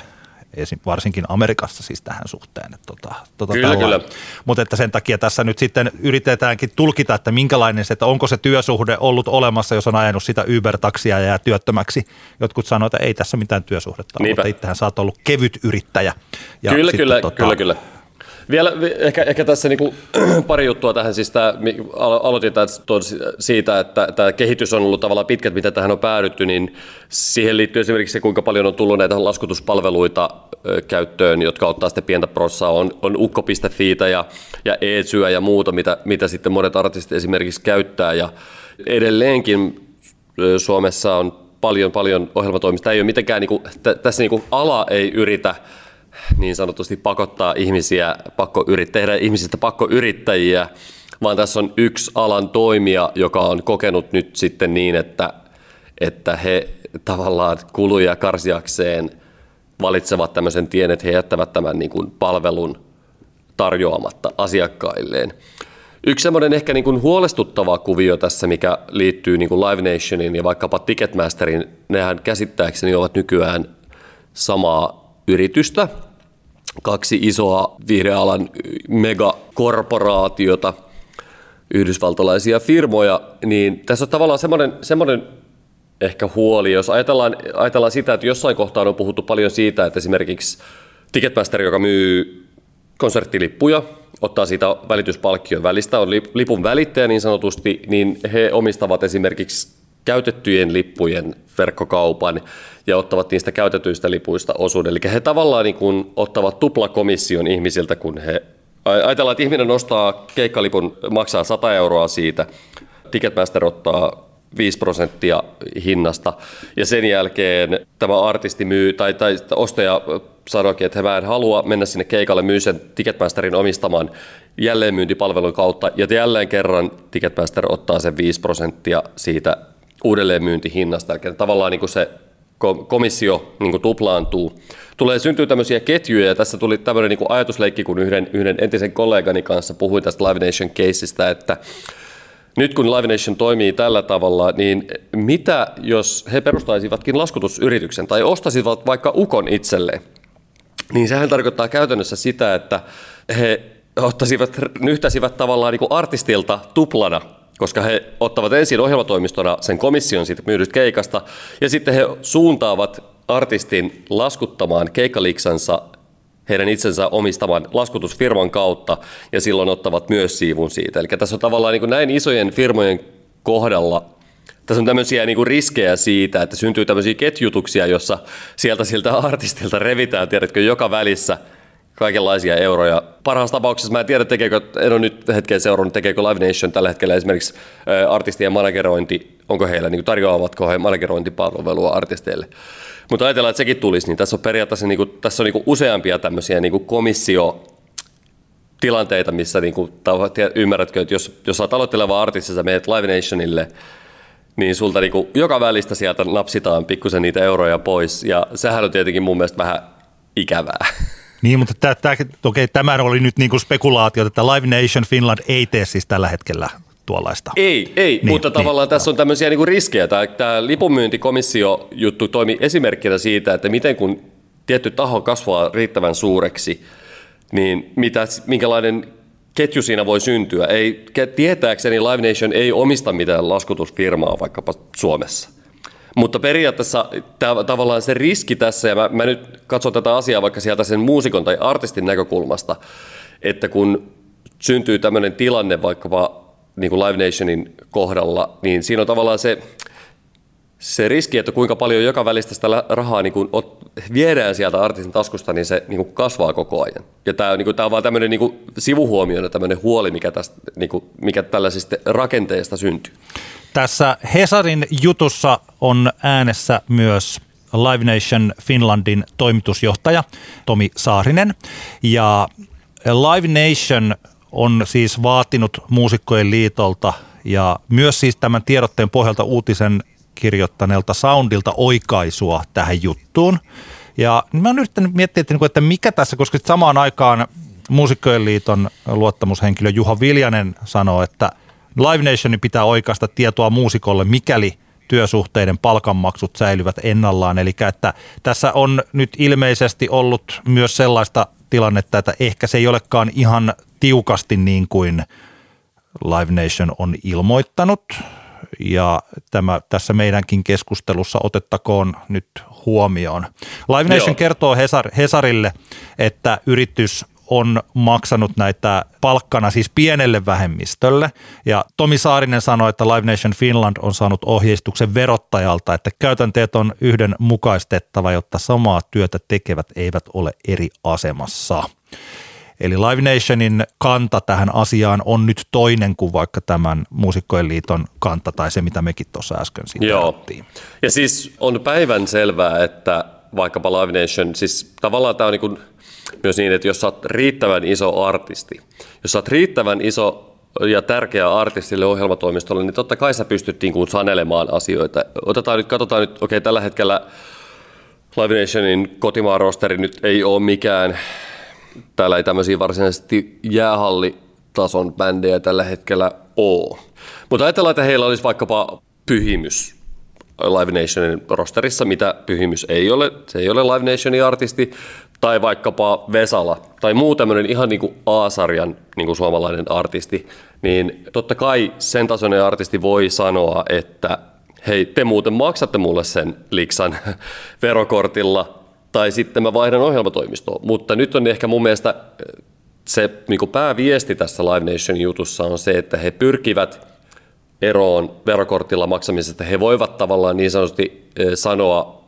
varsinkin Amerikassa siis tähän suhteen. Että tota, tota kyllä, kyllä. Mutta että sen takia tässä nyt sitten yritetäänkin tulkita, että minkälainen se, että onko se työsuhde ollut olemassa, jos on ajanut sitä Uber-taksia ja jää työttömäksi. Jotkut sanoivat, että ei tässä mitään työsuhdetta ole, mutta itsehän sä oot ollut kevyt yrittäjä. Ja kyllä, kyllä, tota, kyllä, kyllä. Vielä ehkä, ehkä tässä niin kuin, [CLEARS THROAT] pari juttua tähän, siis tämä, aloitin tämän siitä, että tämä kehitys on ollut tavallaan pitkät, mitä tähän on päädytty, niin siihen liittyy esimerkiksi se, kuinka paljon on tullut näitä laskutuspalveluita käyttöön, jotka ottaa sitten pientä prossaa, on, on ukko.fi ja, ja Eetsyä ja muuta, mitä, mitä sitten monet artistit esimerkiksi käyttää, ja edelleenkin Suomessa on paljon, paljon ohjelmatoimista. Ei ole mitenkään, niin kuin, tässä niin kuin ala ei yritä niin sanotusti pakottaa ihmisiä, pakko yrit, tehdä ihmisistä pakkoyrittäjiä, vaan tässä on yksi alan toimija, joka on kokenut nyt sitten niin, että, että he tavallaan kuluja karsiakseen valitsevat tämmöisen tien, että he jättävät tämän niin kuin palvelun tarjoamatta asiakkailleen. Yksi semmoinen ehkä niin kuin huolestuttava kuvio tässä, mikä liittyy niin kuin Live Nationin ja vaikkapa Ticketmasterin, nehän käsittääkseni ovat nykyään samaa yritystä, kaksi isoa vihreäalan megakorporaatiota, yhdysvaltalaisia firmoja, niin tässä on tavallaan semmoinen, semmoinen ehkä huoli, jos ajatellaan, ajatellaan sitä, että jossain kohtaa on puhuttu paljon siitä, että esimerkiksi Ticketmaster, joka myy konserttilippuja, ottaa siitä välityspalkkion välistä, on lipun välittäjä niin sanotusti, niin he omistavat esimerkiksi käytettyjen lippujen verkkokaupan ja ottavat niistä käytetyistä lipuista osuuden. Eli he tavallaan niin kuin ottavat tuplakomission ihmisiltä, kun he Ajatellaan, että ihminen nostaa keikkalipun, maksaa 100 euroa siitä, Ticketmaster ottaa 5 prosenttia hinnasta, ja sen jälkeen tämä artisti myy, tai, tai ostaja sanoikin, että he en halua mennä sinne keikalle, myy sen Ticketmasterin omistaman jälleenmyyntipalvelun kautta, ja jälleen kerran Ticketmaster ottaa sen 5 prosenttia siitä uudelleenmyyntihinnasta, eli tavallaan niin kuin se komissio niin kuin tuplaantuu. Tulee syntyä tämmöisiä ketjuja, ja tässä tuli tämmöinen niin kuin ajatusleikki, kun yhden, yhden entisen kollegani kanssa puhuin tästä Live Nation caseista, että nyt kun Live Nation toimii tällä tavalla, niin mitä jos he perustaisivatkin laskutusyrityksen tai ostaisivat vaikka Ukon itselleen? Niin sehän tarkoittaa käytännössä sitä, että he ottaisivat, nyhtäisivät tavallaan niin kuin artistilta tuplana koska he ottavat ensin ohjelmatoimistona sen komission siitä myydystä keikasta, ja sitten he suuntaavat artistin laskuttamaan keikkaliksansa heidän itsensä omistaman laskutusfirman kautta, ja silloin ottavat myös siivun siitä. Eli tässä on tavallaan niin näin isojen firmojen kohdalla tässä on tämmöisiä niin riskejä siitä, että syntyy tämmöisiä ketjutuksia, jossa sieltä siltä artistilta revitään, tiedätkö, joka välissä – kaikenlaisia euroja. Parhaassa tapauksessa mä en tiedä, tekeekö, en ole nyt hetken seurannut, tekeekö Live Nation tällä hetkellä esimerkiksi artistien managerointi, onko heillä, niin tarjoavatko he managerointipalvelua artisteille. Mutta ajatellaan, että sekin tulisi, niin tässä on periaatteessa niin kuin, tässä on niin kuin useampia tämmöisiä niin kuin komissio tilanteita, missä niin kuin, ymmärrätkö, että jos, jos olet aloitteleva artisti, sä menet Live Nationille, niin sulta niin kuin, joka välistä sieltä napsitaan pikkusen niitä euroja pois, ja sehän on tietenkin mun mielestä vähän ikävää. [LAUGHS] Niin, mutta tämä, tämä, okay, tämä oli nyt niin kuin spekulaatio, että Live Nation Finland ei tee siis tällä hetkellä tuollaista. Ei, ei niin, mutta niin, tavallaan tässä on tämmöisiä niin kuin riskejä. Tämä, tämä lipunmyyntikomissio juttu toimi esimerkkinä siitä, että miten kun tietty taho kasvaa riittävän suureksi, niin mitä, minkälainen ketju siinä voi syntyä. Ei, tietääkseni Live Nation ei omista mitään laskutusfirmaa vaikkapa Suomessa. Mutta periaatteessa tämä, tavallaan se riski tässä, ja mä, mä nyt katson tätä asiaa vaikka sieltä sen muusikon tai artistin näkökulmasta, että kun syntyy tämmöinen tilanne vaikkapa niin kuin Live Nationin kohdalla, niin siinä on tavallaan se, se riski, että kuinka paljon joka välistä sitä rahaa niin kuin viedään sieltä artistin taskusta, niin se niin kuin kasvaa koko ajan. Ja tämä, niin kuin, tämä on vaan tämmöinen niin kuin sivuhuomio, tämmöinen huoli, mikä, tästä, niin kuin, mikä tällaisista rakenteista syntyy. Tässä Hesarin jutussa on äänessä myös Live Nation Finlandin toimitusjohtaja Tomi Saarinen. Ja Live Nation on siis vaatinut muusikkojen liitolta ja myös siis tämän tiedotteen pohjalta uutisen kirjoittaneelta Soundilta oikaisua tähän juttuun. Ja mä oon yrittänyt miettiä, että, niinku, mikä tässä, koska samaan aikaan Muusikkojen liiton luottamushenkilö Juha Viljanen sanoo, että Live Nationin pitää oikaista tietoa muusikolle, mikäli työsuhteiden palkanmaksut säilyvät ennallaan. Eli että tässä on nyt ilmeisesti ollut myös sellaista tilannetta, että ehkä se ei olekaan ihan tiukasti niin kuin Live Nation on ilmoittanut. Ja tämä tässä meidänkin keskustelussa otettakoon nyt huomioon. Live Nation Joo. kertoo Hesar, Hesarille, että yritys on maksanut näitä palkkana siis pienelle vähemmistölle. Ja Tomi Saarinen sanoi, että Live Nation Finland on saanut ohjeistuksen verottajalta, että käytänteet on yhdenmukaistettava, jotta samaa työtä tekevät eivät ole eri asemassa. Eli Live Nationin kanta tähän asiaan on nyt toinen kuin vaikka tämän Muusikkojen liiton kanta tai se, mitä mekin tuossa äsken siitä Joo. Ja siis on päivän selvää, että vaikkapa Live Nation, siis tavallaan tämä on niin myös niin, että jos sä oot riittävän iso artisti, jos sä oot riittävän iso ja tärkeä artistille ohjelmatoimistolle, niin totta kai sä pystyt niin kuin sanelemaan asioita. Otetaan nyt, katsotaan nyt, okei okay, tällä hetkellä Live Nationin kotimaan rosteri nyt ei ole mikään, täällä ei tämmöisiä varsinaisesti jäähallitason bändejä tällä hetkellä ole. Mutta ajatellaan, että heillä olisi vaikkapa pyhimys Live Nationin rosterissa, mitä pyhimys ei ole. Se ei ole Live Nationin artisti, tai vaikkapa Vesala, tai muu tämmöinen ihan niin kuin A-sarjan niin kuin suomalainen artisti, niin totta kai sen tasoinen artisti voi sanoa, että hei, te muuten maksatte mulle sen liksan [LAUGHS] verokortilla, tai sitten mä vaihdan ohjelmatoimistoon. Mutta nyt on ehkä mun mielestä eh, se niin pääviesti tässä Live Nation jutussa on se, että he pyrkivät eroon verokortilla maksamisesta. He voivat tavallaan niin sanotusti eh, sanoa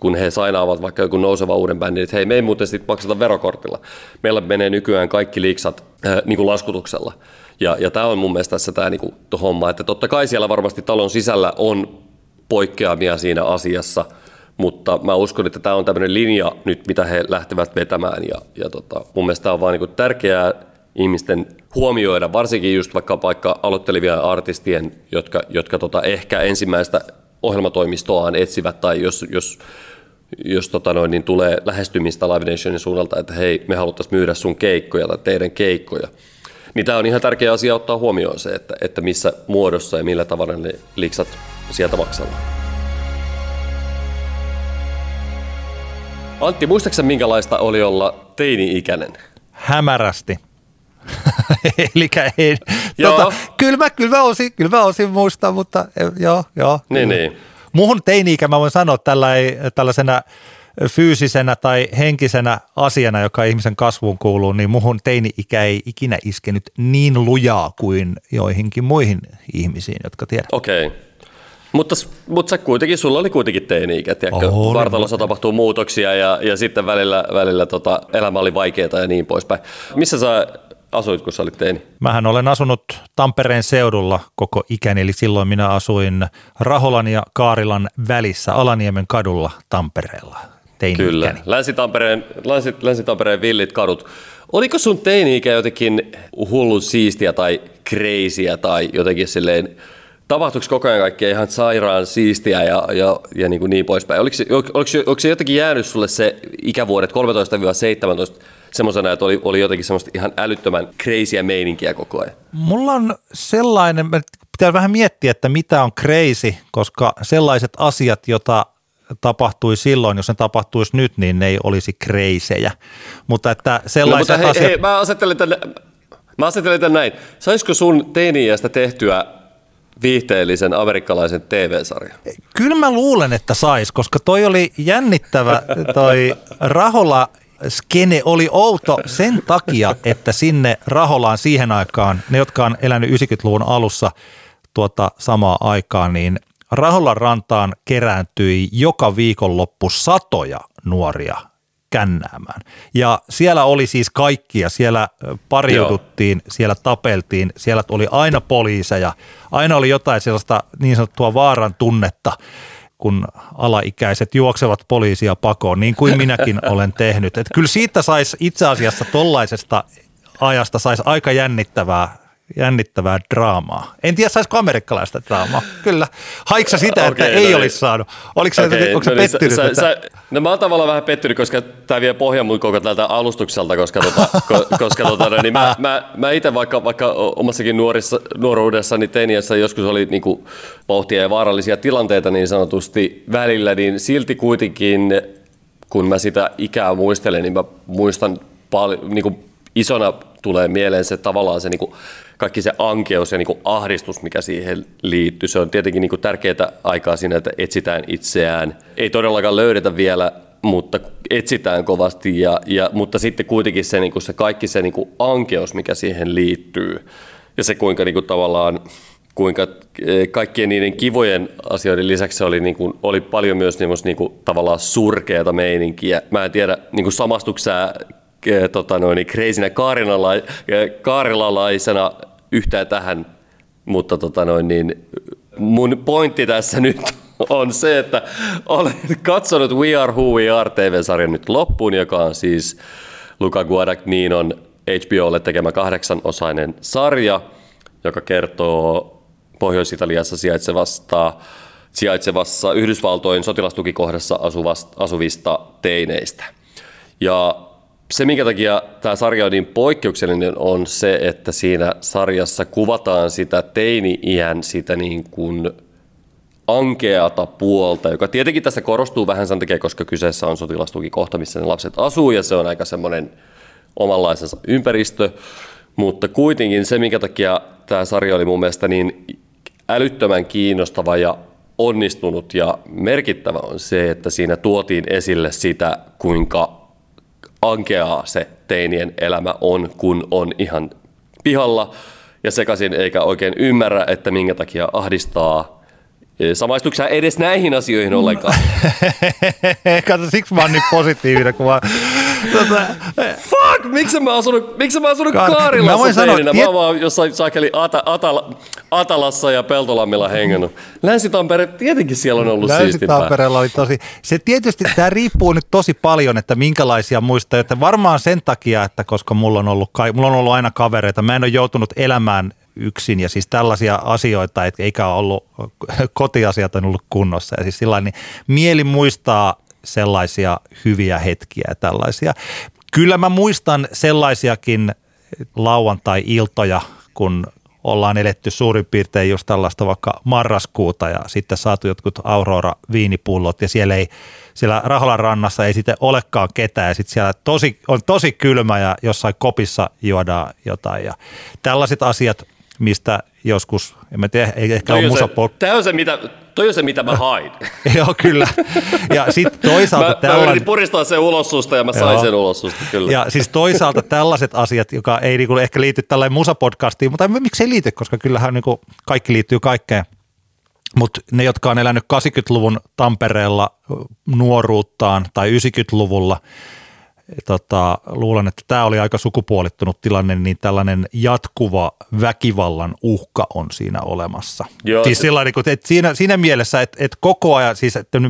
kun he sainaavat vaikka joku nouseva uuden bändin, että hei, me ei muuten sitten makseta verokortilla. Meillä menee nykyään kaikki liiksat äh, niin kuin laskutuksella. Ja, ja tämä on mun mielestä tässä tämä niin kuin, homma, että totta kai siellä varmasti talon sisällä on poikkeamia siinä asiassa, mutta mä uskon, että tämä on tämmöinen linja nyt, mitä he lähtevät vetämään. Ja, ja tota, mun mielestä tämä on vaan niin tärkeää ihmisten huomioida, varsinkin just vaikka, vaikka aloittelevia artistien, jotka, jotka tota ehkä ensimmäistä ohjelmatoimistoaan etsivät, tai jos, jos jos tota noin, niin tulee lähestymistä Live Nationin suunnalta, että hei, me haluttaisiin myydä sun keikkoja tai teidän keikkoja, niin tämä on ihan tärkeä asia ottaa huomioon se, että, että missä muodossa ja millä tavalla ne liksat sieltä maksavat. Antti, muistaakseni minkälaista oli olla teini-ikäinen? Hämärästi. [LAUGHS] Eli ei, tota, kyllä, mä, kyllä, mä osin, kyllä mä osin muistaa, mutta joo, joo. Niin, niin. Muhun teini-ikä mä voin sanoa tällä, tällaisena fyysisenä tai henkisenä asiana, joka ihmisen kasvuun kuuluu, niin muhun teini-ikä ei ikinä iskenyt niin lujaa kuin joihinkin muihin ihmisiin, jotka tiedät. Okei. Okay. Mutta, mutta sä kuitenkin, sulla oli kuitenkin teini-ikä, tiedätkö? Oho, Vartalossa tapahtuu muutoksia ja, ja sitten välillä, välillä tota, elämä oli vaikeaa ja niin poispäin. Missä sä asuit, kun sä olit teini? Mähän olen asunut Tampereen seudulla koko ikäni, eli silloin minä asuin Raholan ja Kaarilan välissä Alaniemen kadulla Tampereella. Kyllä, Länsi-Tampereen, Länsi, Länsi-Tampereen villit kadut. Oliko sun teini-ikä jotenkin hullun siistiä tai kreisiä tai jotenkin silleen, tapahtuiko koko ajan kaikkea ihan sairaan siistiä ja, ja, ja niin, kuin niin poispäin? Oliko, oliko, oliko, oliko se jotenkin jäänyt sulle se ikävuodet 13-17 semmoisena, että oli, oli jotenkin semmoista ihan älyttömän kreisiä meininkiä koko ajan? Mulla on sellainen, pitää vähän miettiä, että mitä on crazy, koska sellaiset asiat, joita tapahtui silloin, jos ne tapahtuisi nyt, niin ne ei olisi kreisejä. Mutta että sellaiset no, mutta hei, asiat... hei, mä asettelen tänne, mä asettelen tänne näin. Saisiko sun teini tehtyä viihteellisen amerikkalaisen TV-sarjan? Kyllä mä luulen, että sais, koska toi oli jännittävä toi Rahola skene oli outo sen takia, että sinne Raholaan siihen aikaan, ne jotka on elänyt 90-luvun alussa tuota samaa aikaa, niin Raholan rantaan kerääntyi joka viikonloppu satoja nuoria kännäämään. Ja siellä oli siis kaikkia, siellä pariuduttiin, Joo. siellä tapeltiin, siellä oli aina poliiseja, aina oli jotain sellaista niin sanottua vaaran tunnetta, kun alaikäiset juoksevat poliisia pakoon, niin kuin minäkin [LAUGHS] olen tehnyt. Et kyllä siitä saisi itse asiassa tollaisesta ajasta saisi aika jännittävää jännittävää draamaa. En tiedä, saisiko amerikkalaista draamaa. Kyllä. Haiksa sitä, okay, että no ei niin. olisi saanut? Oliko se, okay, onko se no niin, pettynyt? Sä, sä, no mä oon tavallaan vähän pettynyt, koska tämä vie pohjan mun koko tältä alustukselta, koska, tota, [LAUGHS] koska tota, no niin mä, mä, mä itse vaikka, vaikka omassakin nuorissa, nuoruudessani teiniässä joskus oli niin kuin, pohtia ja vaarallisia tilanteita niin sanotusti välillä, niin silti kuitenkin kun mä sitä ikää muistelen, niin mä muistan paljon, niin kuin isona tulee mieleen se tavallaan se niin kuin, kaikki se ankeus ja niin kuin ahdistus, mikä siihen liittyy. Se on tietenkin niin kuin tärkeää aikaa siinä, että etsitään itseään. Ei todellakaan löydetä vielä, mutta etsitään kovasti, ja, ja, mutta sitten kuitenkin se, niin kuin se kaikki se niin kuin ankeus, mikä siihen liittyy, ja se kuinka niin kuin tavallaan kuinka e, kaikkien niiden kivojen asioiden lisäksi oli, niin kuin, oli paljon myös niin kuin, tavallaan surkeata meininkiä. Mä en tiedä, niin kuin samastuksää tota noin, kreisinä kaarilalaisena yhtään tähän, mutta tota noin, niin mun pointti tässä [LAUGHS] nyt on se, että olen katsonut We Are Who We Are TV-sarjan nyt loppuun, joka on siis Luca Guadagninon HBOlle tekemä kahdeksanosainen sarja, joka kertoo Pohjois-Italiassa sijaitsevasta, sijaitsevassa Yhdysvaltojen sotilastukikohdassa asuvista teineistä. Ja se, minkä takia tämä sarja on niin poikkeuksellinen, on se, että siinä sarjassa kuvataan sitä teini-iän, sitä niin kuin ankeata puolta, joka tietenkin tässä korostuu vähän sen takia, koska kyseessä on sotilastukikohta, missä ne lapset asuu, ja se on aika semmoinen omanlaisensa ympäristö, mutta kuitenkin se, minkä takia tämä sarja oli mun mielestä niin älyttömän kiinnostava ja onnistunut ja merkittävä on se, että siinä tuotiin esille sitä, kuinka ankeaa se teinien elämä on, kun on ihan pihalla ja sekaisin eikä oikein ymmärrä, että minkä takia ahdistaa. Samaistuksä edes näihin asioihin ollenkaan? [LAUGHS] Kato, siksi mä oon niin positiivinen, kun mä... Tota, Fuck! Miksi mä asunut, miksi mä asunut Ka- Kaarilassa mä, voin sanoa, tiet... mä oon vaan jossain saakeli Ata, Atala, Atalassa ja Peltolammilla hengannut. Länsi-Tampere, tietenkin siellä on ollut. Länsi-Tampereella oli tosi... Se tietysti, tämä riippuu nyt tosi paljon, että minkälaisia muistoja. Että varmaan sen takia, että koska mulla on ollut, mulla on ollut aina kavereita, mä en ole joutunut elämään yksin ja siis tällaisia asioita, eikä ollut, kotiasiat on ollut kunnossa ja siis sillä niin mieli muistaa sellaisia hyviä hetkiä ja tällaisia. Kyllä mä muistan sellaisiakin lauantai-iltoja, kun ollaan eletty suurin piirtein just tällaista vaikka marraskuuta ja sitten saatu jotkut Aurora viinipullot ja siellä ei siellä Raholan rannassa ei sitten olekaan ketään ja sitten siellä tosi, on tosi kylmä ja jossain kopissa juodaan jotain ja tällaiset asiat, mistä joskus, en mä tiedä, ei ehkä ole musa Tämä on se, mitä, toi on se, mitä mä hain. [LAUGHS] Joo, kyllä. Ja sitten toisaalta mä, tällainen... mä yritin puristaa sen ulos susta ja mä sain Joo. sen ulos susta, kyllä. Ja siis toisaalta tällaiset asiat, joka ei niinku ehkä liity tällainen musapodcastiin, mutta miksi ei liity, koska kyllähän niinku kaikki liittyy kaikkeen. Mutta ne, jotka on elänyt 80-luvun Tampereella nuoruuttaan tai 90-luvulla, tota, luulen, että tämä oli aika sukupuolittunut tilanne, niin tällainen jatkuva väkivallan uhka on siinä olemassa. Joo, siis se... sillain, että siinä, siinä mielessä, että, että koko ajan, siis että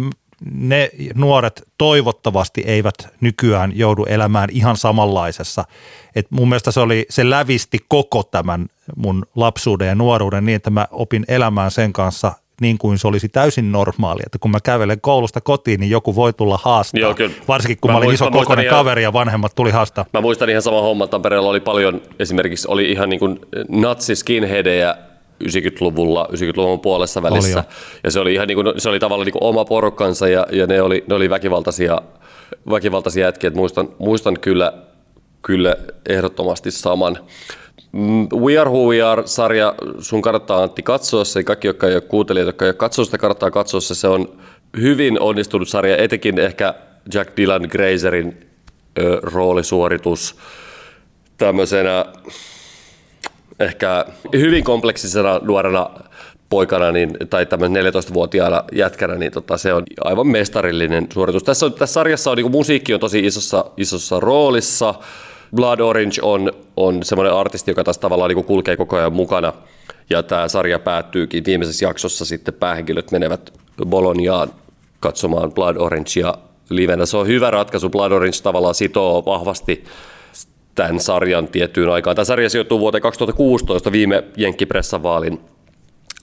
ne nuoret toivottavasti eivät nykyään joudu elämään ihan samanlaisessa. Et mun mielestä se, oli, se lävisti koko tämän mun lapsuuden ja nuoruuden niin, että mä opin elämään sen kanssa niin kuin se olisi täysin normaali, että kun mä kävelen koulusta kotiin, niin joku voi tulla haastaa. Joo, kyllä. Varsinkin kun mä, mä olin iso kokoinen kaveri ja vanhemmat tuli haastaa. Mä muistan ihan sama homma, Tampereella oli paljon, esimerkiksi oli ihan niin kuin natsiskinheadejä 90-luvulla, 90-luvun puolessa välissä. Oli ja se oli, ihan niin kuin, se oli tavallaan niin kuin oma porukkansa ja, ja ne, oli, ne oli väkivaltaisia, väkivaltaisia jätkiä. Muistan, muistan kyllä, kyllä ehdottomasti saman. Mm, We Are Who We Are-sarja, sun kannattaa Antti katsoa se, kaikki, jotka ei ole kuuntelijat, jotka ei ole katsoa sitä, kannattaa katsoa se. Se on hyvin onnistunut sarja, etenkin ehkä Jack Dylan Grazerin ö, roolisuoritus tämmöisenä ehkä hyvin kompleksisena nuorena poikana niin, tai tämmöinen 14-vuotiaana jätkänä, niin tota, se on aivan mestarillinen suoritus. Tässä, on, tässä sarjassa on, niin musiikki on tosi isossa, isossa roolissa. Blood Orange on, on semmoinen artisti, joka taas tavallaan niin kulkee koko ajan mukana. Ja tämä sarja päättyykin viimeisessä jaksossa sitten päähenkilöt menevät Boloniaan katsomaan Blood Orangea livenä. Se on hyvä ratkaisu. Blood Orange tavallaan sitoo vahvasti tämän sarjan tiettyyn aikaan. Tämä sarja sijoittuu vuoteen 2016 viime Jenkkipressan vaalin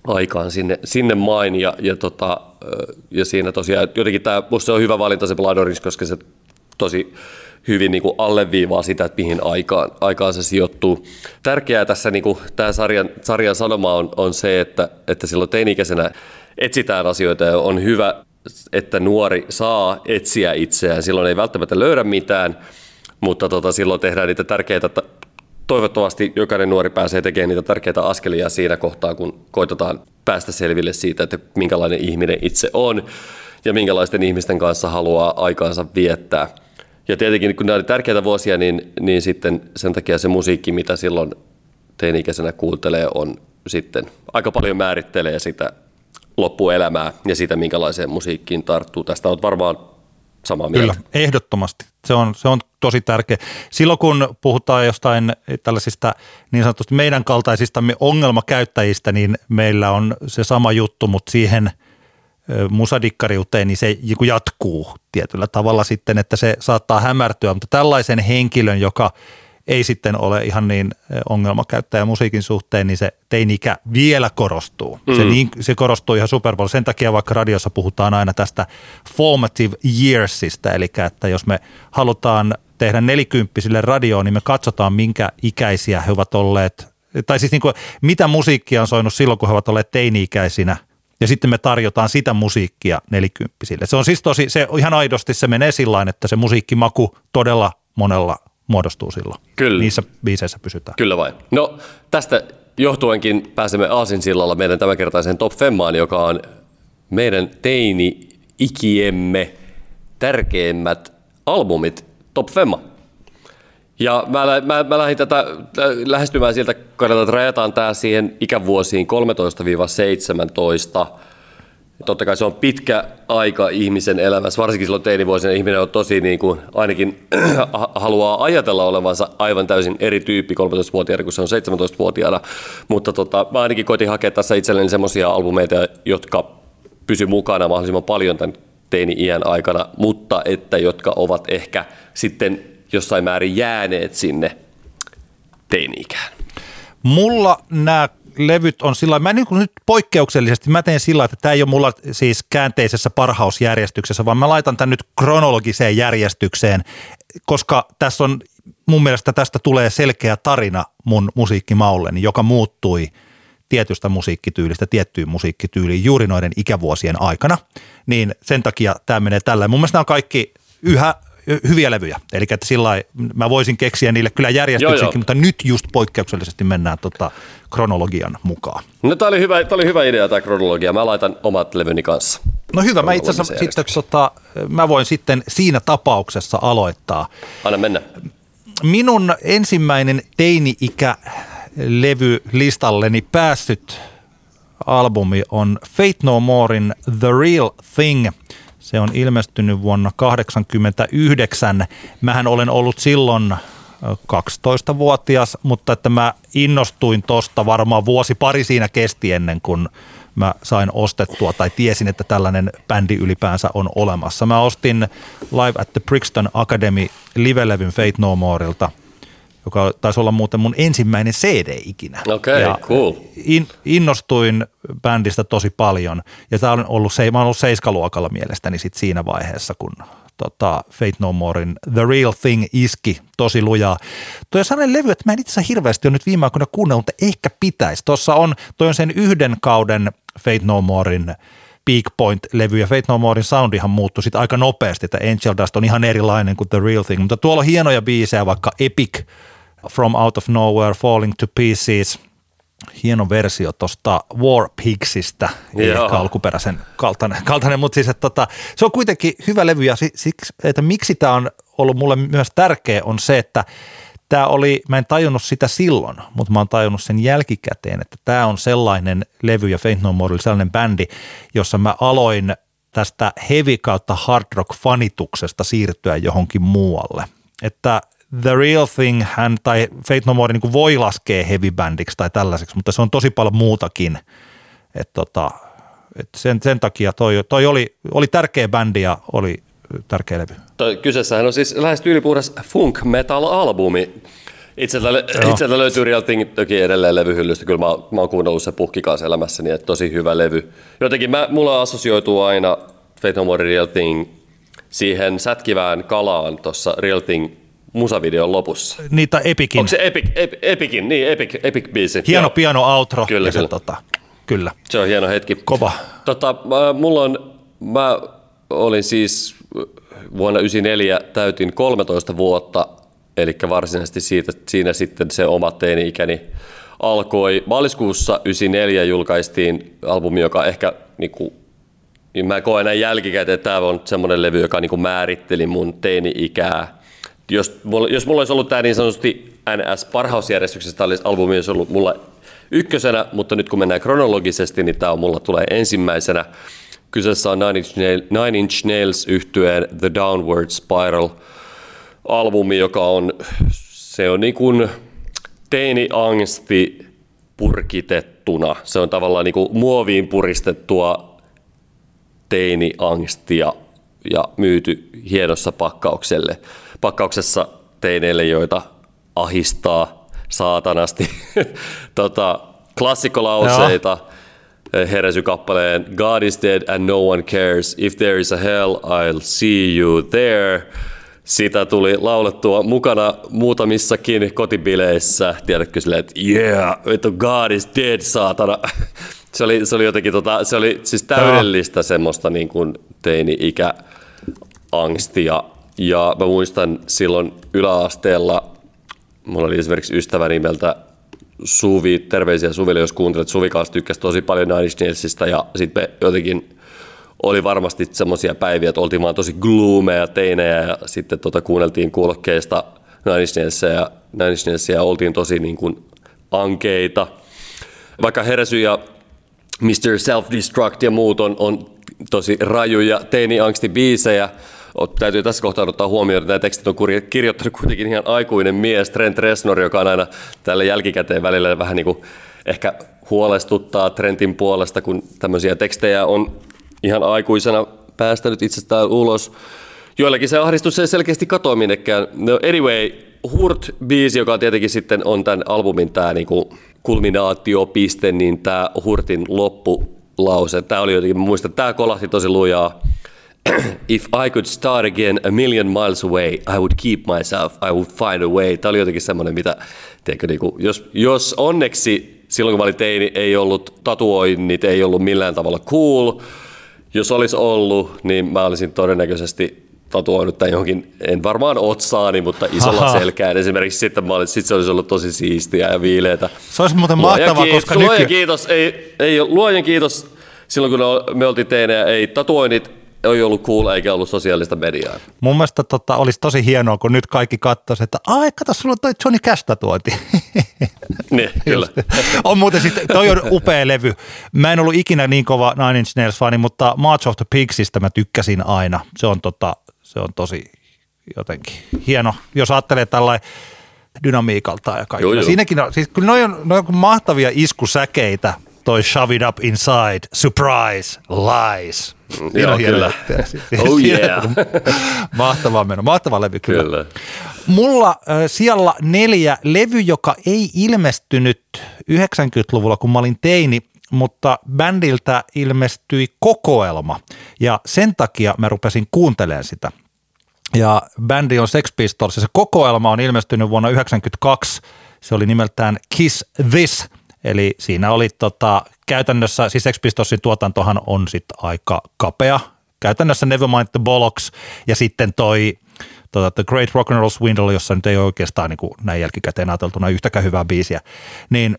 aikaan sinne, sinne main ja, ja, tota, ja siinä tosiaan jotenkin tämä, musta se on hyvä valinta se Blood Orange, koska se tosi hyvin niin kuin alleviivaa sitä, että mihin aikaan, aikaan se sijoittuu. Tärkeää tässä niin kuin, tämä sarjan, sarjan sanoma on, on se, että, että silloin teini-ikäisenä etsitään asioita ja on hyvä, että nuori saa etsiä itseään. Silloin ei välttämättä löydä mitään, mutta tota, silloin tehdään niitä tärkeitä toivottavasti jokainen nuori pääsee tekemään niitä tärkeitä askelia siinä kohtaa, kun koitetaan päästä selville siitä, että minkälainen ihminen itse on ja minkälaisten ihmisten kanssa haluaa aikaansa viettää. Ja tietenkin kun nämä oli tärkeitä vuosia, niin, niin sitten sen takia se musiikki, mitä silloin teini-ikäisenä kuuntelee, on sitten aika paljon määrittelee sitä loppuelämää ja sitä, minkälaiseen musiikkiin tarttuu. Tästä on varmaan samaa mieltä. Kyllä, ehdottomasti. Se on, se on tosi tärkeä. Silloin kun puhutaan jostain tällaisista niin sanotusti meidän kaltaisistamme ongelmakäyttäjistä, niin meillä on se sama juttu, mutta siihen musadikkariuteen, niin se jatkuu tietyllä tavalla sitten, että se saattaa hämärtyä, mutta tällaisen henkilön, joka – ei sitten ole ihan niin ongelmakäyttäjä musiikin suhteen, niin se teini-ikä vielä korostuu. Mm. Se, niin, se korostuu ihan super paljon. Sen takia vaikka radiossa puhutaan aina tästä formative yearsista, eli että jos me halutaan tehdä nelikymppisille radioon, niin me katsotaan, minkä ikäisiä he ovat olleet, tai siis niin kuin, mitä musiikkia on soinut silloin, kun he ovat olleet teini-ikäisinä, ja sitten me tarjotaan sitä musiikkia nelikymppisille. Se on siis tosi, se ihan aidosti se menee sillä että se musiikkimaku todella monella muodostuu silloin. Kyllä. Niissä biiseissä pysytään. Kyllä vain. No tästä johtuenkin pääsemme Aasinsillalla meidän tämänkertaiseen Top Femmaan, joka on meidän teini-ikiemme tärkeimmät albumit Top Femma. Ja mä, mä, mä lähdin tätä lähestymään siltä kannalta, että rajataan tämä siihen ikävuosiin 13-17 Totta kai se on pitkä aika ihmisen elämässä, varsinkin silloin teinivuosina ihminen on tosi niin kuin, ainakin [CLEARS THROAT] haluaa ajatella olevansa aivan täysin eri tyyppi 13-vuotiaana kuin se on 17-vuotiaana. Mutta tota, mä ainakin koitin hakea tässä itselleni semmoisia albumeita, jotka pysy mukana mahdollisimman paljon tämän teini-iän aikana, mutta että jotka ovat ehkä sitten jossain määrin jääneet sinne teini-ikään. Mulla nämä levyt on sillä mä niin nyt poikkeuksellisesti, mä teen sillä että tämä ei ole mulla siis käänteisessä parhausjärjestyksessä, vaan mä laitan tämän nyt kronologiseen järjestykseen, koska tässä on mun mielestä tästä tulee selkeä tarina mun musiikkimaulleni, joka muuttui tietystä musiikkityylistä tiettyyn musiikkityyliin juuri noiden ikävuosien aikana, niin sen takia tämä menee tällä. Mun mielestä nämä on kaikki yhä hyviä levyjä. Eli että sillä mä voisin keksiä niille kyllä järjestyksenkin, mutta nyt just poikkeuksellisesti mennään tota kronologian mukaan. No tämä oli hyvä, oli hyvä idea tämä kronologia. Mä laitan omat levyni kanssa. No hyvä, mä itse asiassa sitten, tota, mä voin sitten siinä tapauksessa aloittaa. Anna mennä. Minun ensimmäinen teini-ikä levy listalleni päässyt albumi on Fate No Morein The Real Thing – se on ilmestynyt vuonna 1989. Mähän olen ollut silloin 12-vuotias, mutta että mä innostuin tosta varmaan vuosi pari siinä kesti ennen kuin mä sain ostettua tai tiesin, että tällainen bändi ylipäänsä on olemassa. Mä ostin Live at the Brixton Academy live-levyn Fate No Moreilta – joka taisi olla muuten mun ensimmäinen CD ikinä. Okei, okay, cool. In, innostuin bändistä tosi paljon ja tämä on ollut, se, mä olen ollut seiskaluokalla mielestäni sit siinä vaiheessa, kun tota, Fate No Morein The Real Thing iski tosi lujaa. Tuo on sellainen levy, että mä en itse asiassa hirveästi ole nyt viime aikoina kuunnellut, mutta ehkä pitäisi. Tuossa on, toi on sen yhden kauden Fate No Morein Peak Point-levy ja Fate No Morein soundihan muuttui sitten aika nopeasti, että Angel Dust on ihan erilainen kuin The Real Thing, mutta tuolla on hienoja biisejä, vaikka Epic – From Out of Nowhere, Falling to Pieces, hieno versio tuosta War Pigsistä, ei Joo. ehkä alkuperäisen kaltainen, kaltainen mutta siis, että tota, se on kuitenkin hyvä levy ja si- siksi, että miksi tämä on ollut mulle myös tärkeä on se, että tämä oli, mä en tajunnut sitä silloin, mutta mä oon tajunnut sen jälkikäteen, että tämä on sellainen levy ja Faint No More oli sellainen bändi, jossa mä aloin tästä heavy kautta hard rock fanituksesta siirtyä johonkin muualle. Että The Real Thing hän tai Fate No More niin voi laskea heavy bandiksi tai tällaiseksi, mutta se on tosi paljon muutakin. Et tota, et sen, sen takia toi, toi oli, oli tärkeä bändi ja oli tärkeä levy. Toi, kyseessähän on siis lähes tyylipuhdas funk metal-albumi. Itseltä, itseltä löytyy Real Thing toki edelleen levyhyllystä. Kyllä mä, mä oon kuunnellut se puhki kanssa elämässäni, että tosi hyvä levy. Jotenkin mä, mulla assosioituu aina Fate No More Real Thing siihen sätkivään kalaan tuossa Real Thing musavideon lopussa. Niitä Epikin, Onko se Epic, Epic, Epicin, niin Epic, Epic biisi. hieno Joo, piano outro. Kyllä, ja se, kyllä. Tota, kyllä, Se on hieno hetki. kova. Tota, mä- mulla on, mä olin siis vuonna 1994 täytin 13 vuotta, eli varsinaisesti siitä, siinä sitten se oma teini-ikäni alkoi. Maaliskuussa 1994 julkaistiin albumi, joka ehkä niinku, niin mä koen näin jälkikäteen, että tämä on semmoinen levy, joka niinku määritteli mun teini-ikää. Jos, jos mulla olisi ollut tämä niin sanotusti NS parhausjärjestyksessä, tämä olisi albumi olisi ollut mulla ykkösenä, mutta nyt kun mennään kronologisesti, niin tämä on mulla tulee ensimmäisenä. Kyseessä on Nine Inch, Nail, Nine Inch Nails yhtyeen The Downward Spiral albumi, joka on, se on niin kuin teini-angsti purkitettuna. Se on tavallaan niin kuin muoviin puristettua teini-angstia ja myyty hienossa pakkaukselle. Pakkauksessa teineille, joita ahistaa saatanasti. [LAUGHS] tota, klassikkolauseita heresy-kappaleen God is dead and no one cares. If there is a hell, I'll see you there. Sitä tuli laulettua mukana muutamissakin kotibileissä. Tiedätkö silleen, että yeah, vittu God is dead, saatana. [LAUGHS] Se oli, se oli jotenkin tota, se oli siis täydellistä semmoista niin kuin teini-ikä angstia. Ja mä muistan silloin yläasteella, mulla oli esimerkiksi ystävä nimeltä Suvi, terveisiä Suville, jos kuuntelet, Suvi kanssa tykkäsi tosi paljon Nine ja sitten me jotenkin oli varmasti semmoisia päiviä, että oltiin vaan tosi gloomeja teinejä ja sitten tota, kuunneltiin kuulokkeista Nine ja, Nine ja oltiin tosi niin kuin ankeita. Vaikka Heresy ja Mr. Self-Destruct ja muut on, on tosi rajuja teini-angsti-biisejä, Ot- Täytyy tässä kohtaa ottaa huomioon, että nämä tekstit on kirjoittanut kuitenkin ihan aikuinen mies, Trent Reznor, joka on aina tällä jälkikäteen välillä vähän niin kuin ehkä huolestuttaa Trentin puolesta, kun tämmöisiä tekstejä on ihan aikuisena päästänyt itsestään ulos. Joillakin se ahdistus ei selkeästi katoa minnekään. No anyway, Hurt-biisi, joka tietenkin sitten on tämän albumin tämä niinku kulminaatiopiste, niin tämä Hurtin loppulause, tämä oli jotenkin, mä muistan, tämä kolahti tosi lujaa. [CLEARS THROAT] If I could start again a million miles away, I would keep myself, I would find a way. Tämä oli jotenkin semmoinen, mitä, tiedätkö, niin kuin, jos, jos onneksi silloin kun mä olin teini, ei ollut tatuoinnit, ei ollut millään tavalla cool. Jos olisi ollut, niin mä olisin todennäköisesti tatuoinut tämän johonkin, en varmaan otsaani, mutta isolla Haha. selkään. Esimerkiksi sitten mä olisin, sit se olisi ollut tosi siistiä ja viileätä. Se olisi muuten Luojan mahtavaa, kiitos, koska luojan nyky... kiitos, ei, ei luojan kiitos, silloin kun me oltiin teinejä, ei tatuoinnit, ei ollut cool eikä ollut sosiaalista mediaa. Mun mielestä tota, olisi tosi hienoa, kun nyt kaikki katsoisivat, että ai, kato, sulla on toi Johnny Cash tatuointi. [LAUGHS] Niin, kyllä. on muuten siis, toi on upea levy. Mä en ollut ikinä niin kova Nine Inch Nails fani, mutta March of the Pigsistä mä tykkäsin aina. Se on, tota, se on tosi jotenkin hieno, jos ajattelee tällainen dynamiikalta ja joo. Siinäkin on, siis kyllä noi on, noi on mahtavia iskusäkeitä, toi Shove It Up Inside, Surprise, Lies. Siinä joo, kyllä. Oh [LAUGHS] yeah. Mahtavaa meno, mahtava levy kyllä. Kyllä. Mulla äh, siellä neljä levy, joka ei ilmestynyt 90-luvulla, kun mä olin teini, mutta bändiltä ilmestyi kokoelma ja sen takia mä rupesin kuuntelemaan sitä. Ja bändi on Sex Pistols ja se kokoelma on ilmestynyt vuonna 1992. Se oli nimeltään Kiss This, eli siinä oli tota, käytännössä, siis Sex Pistolsin tuotantohan on sitten aika kapea. Käytännössä Nevermind the Bollocks ja sitten toi tota, The Great Rock and Roll Swindle, jossa nyt ei oikeastaan niin kuin näin jälkikäteen ajateltuna yhtäkään hyvää biisiä, niin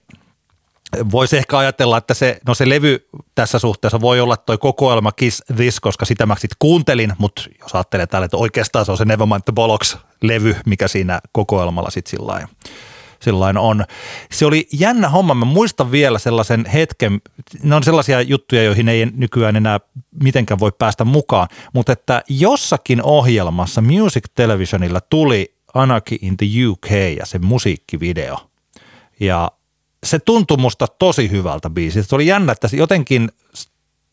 voisi ehkä ajatella, että se, no se levy tässä suhteessa voi olla toi kokoelma Kiss This, koska sitä mä sit kuuntelin, mutta jos ajattelee täällä, että oikeastaan se on se Nevermind the Bollocks-levy, mikä siinä kokoelmalla sitten sillä sillain on. Se oli jännä homma. Mä muistan vielä sellaisen hetken, ne on sellaisia juttuja, joihin ei nykyään enää mitenkään voi päästä mukaan, mutta että jossakin ohjelmassa Music Televisionilla tuli Anarchy in the UK ja se musiikkivideo. Ja se tuntui musta tosi hyvältä biisiltä. Se oli jännä, että jotenkin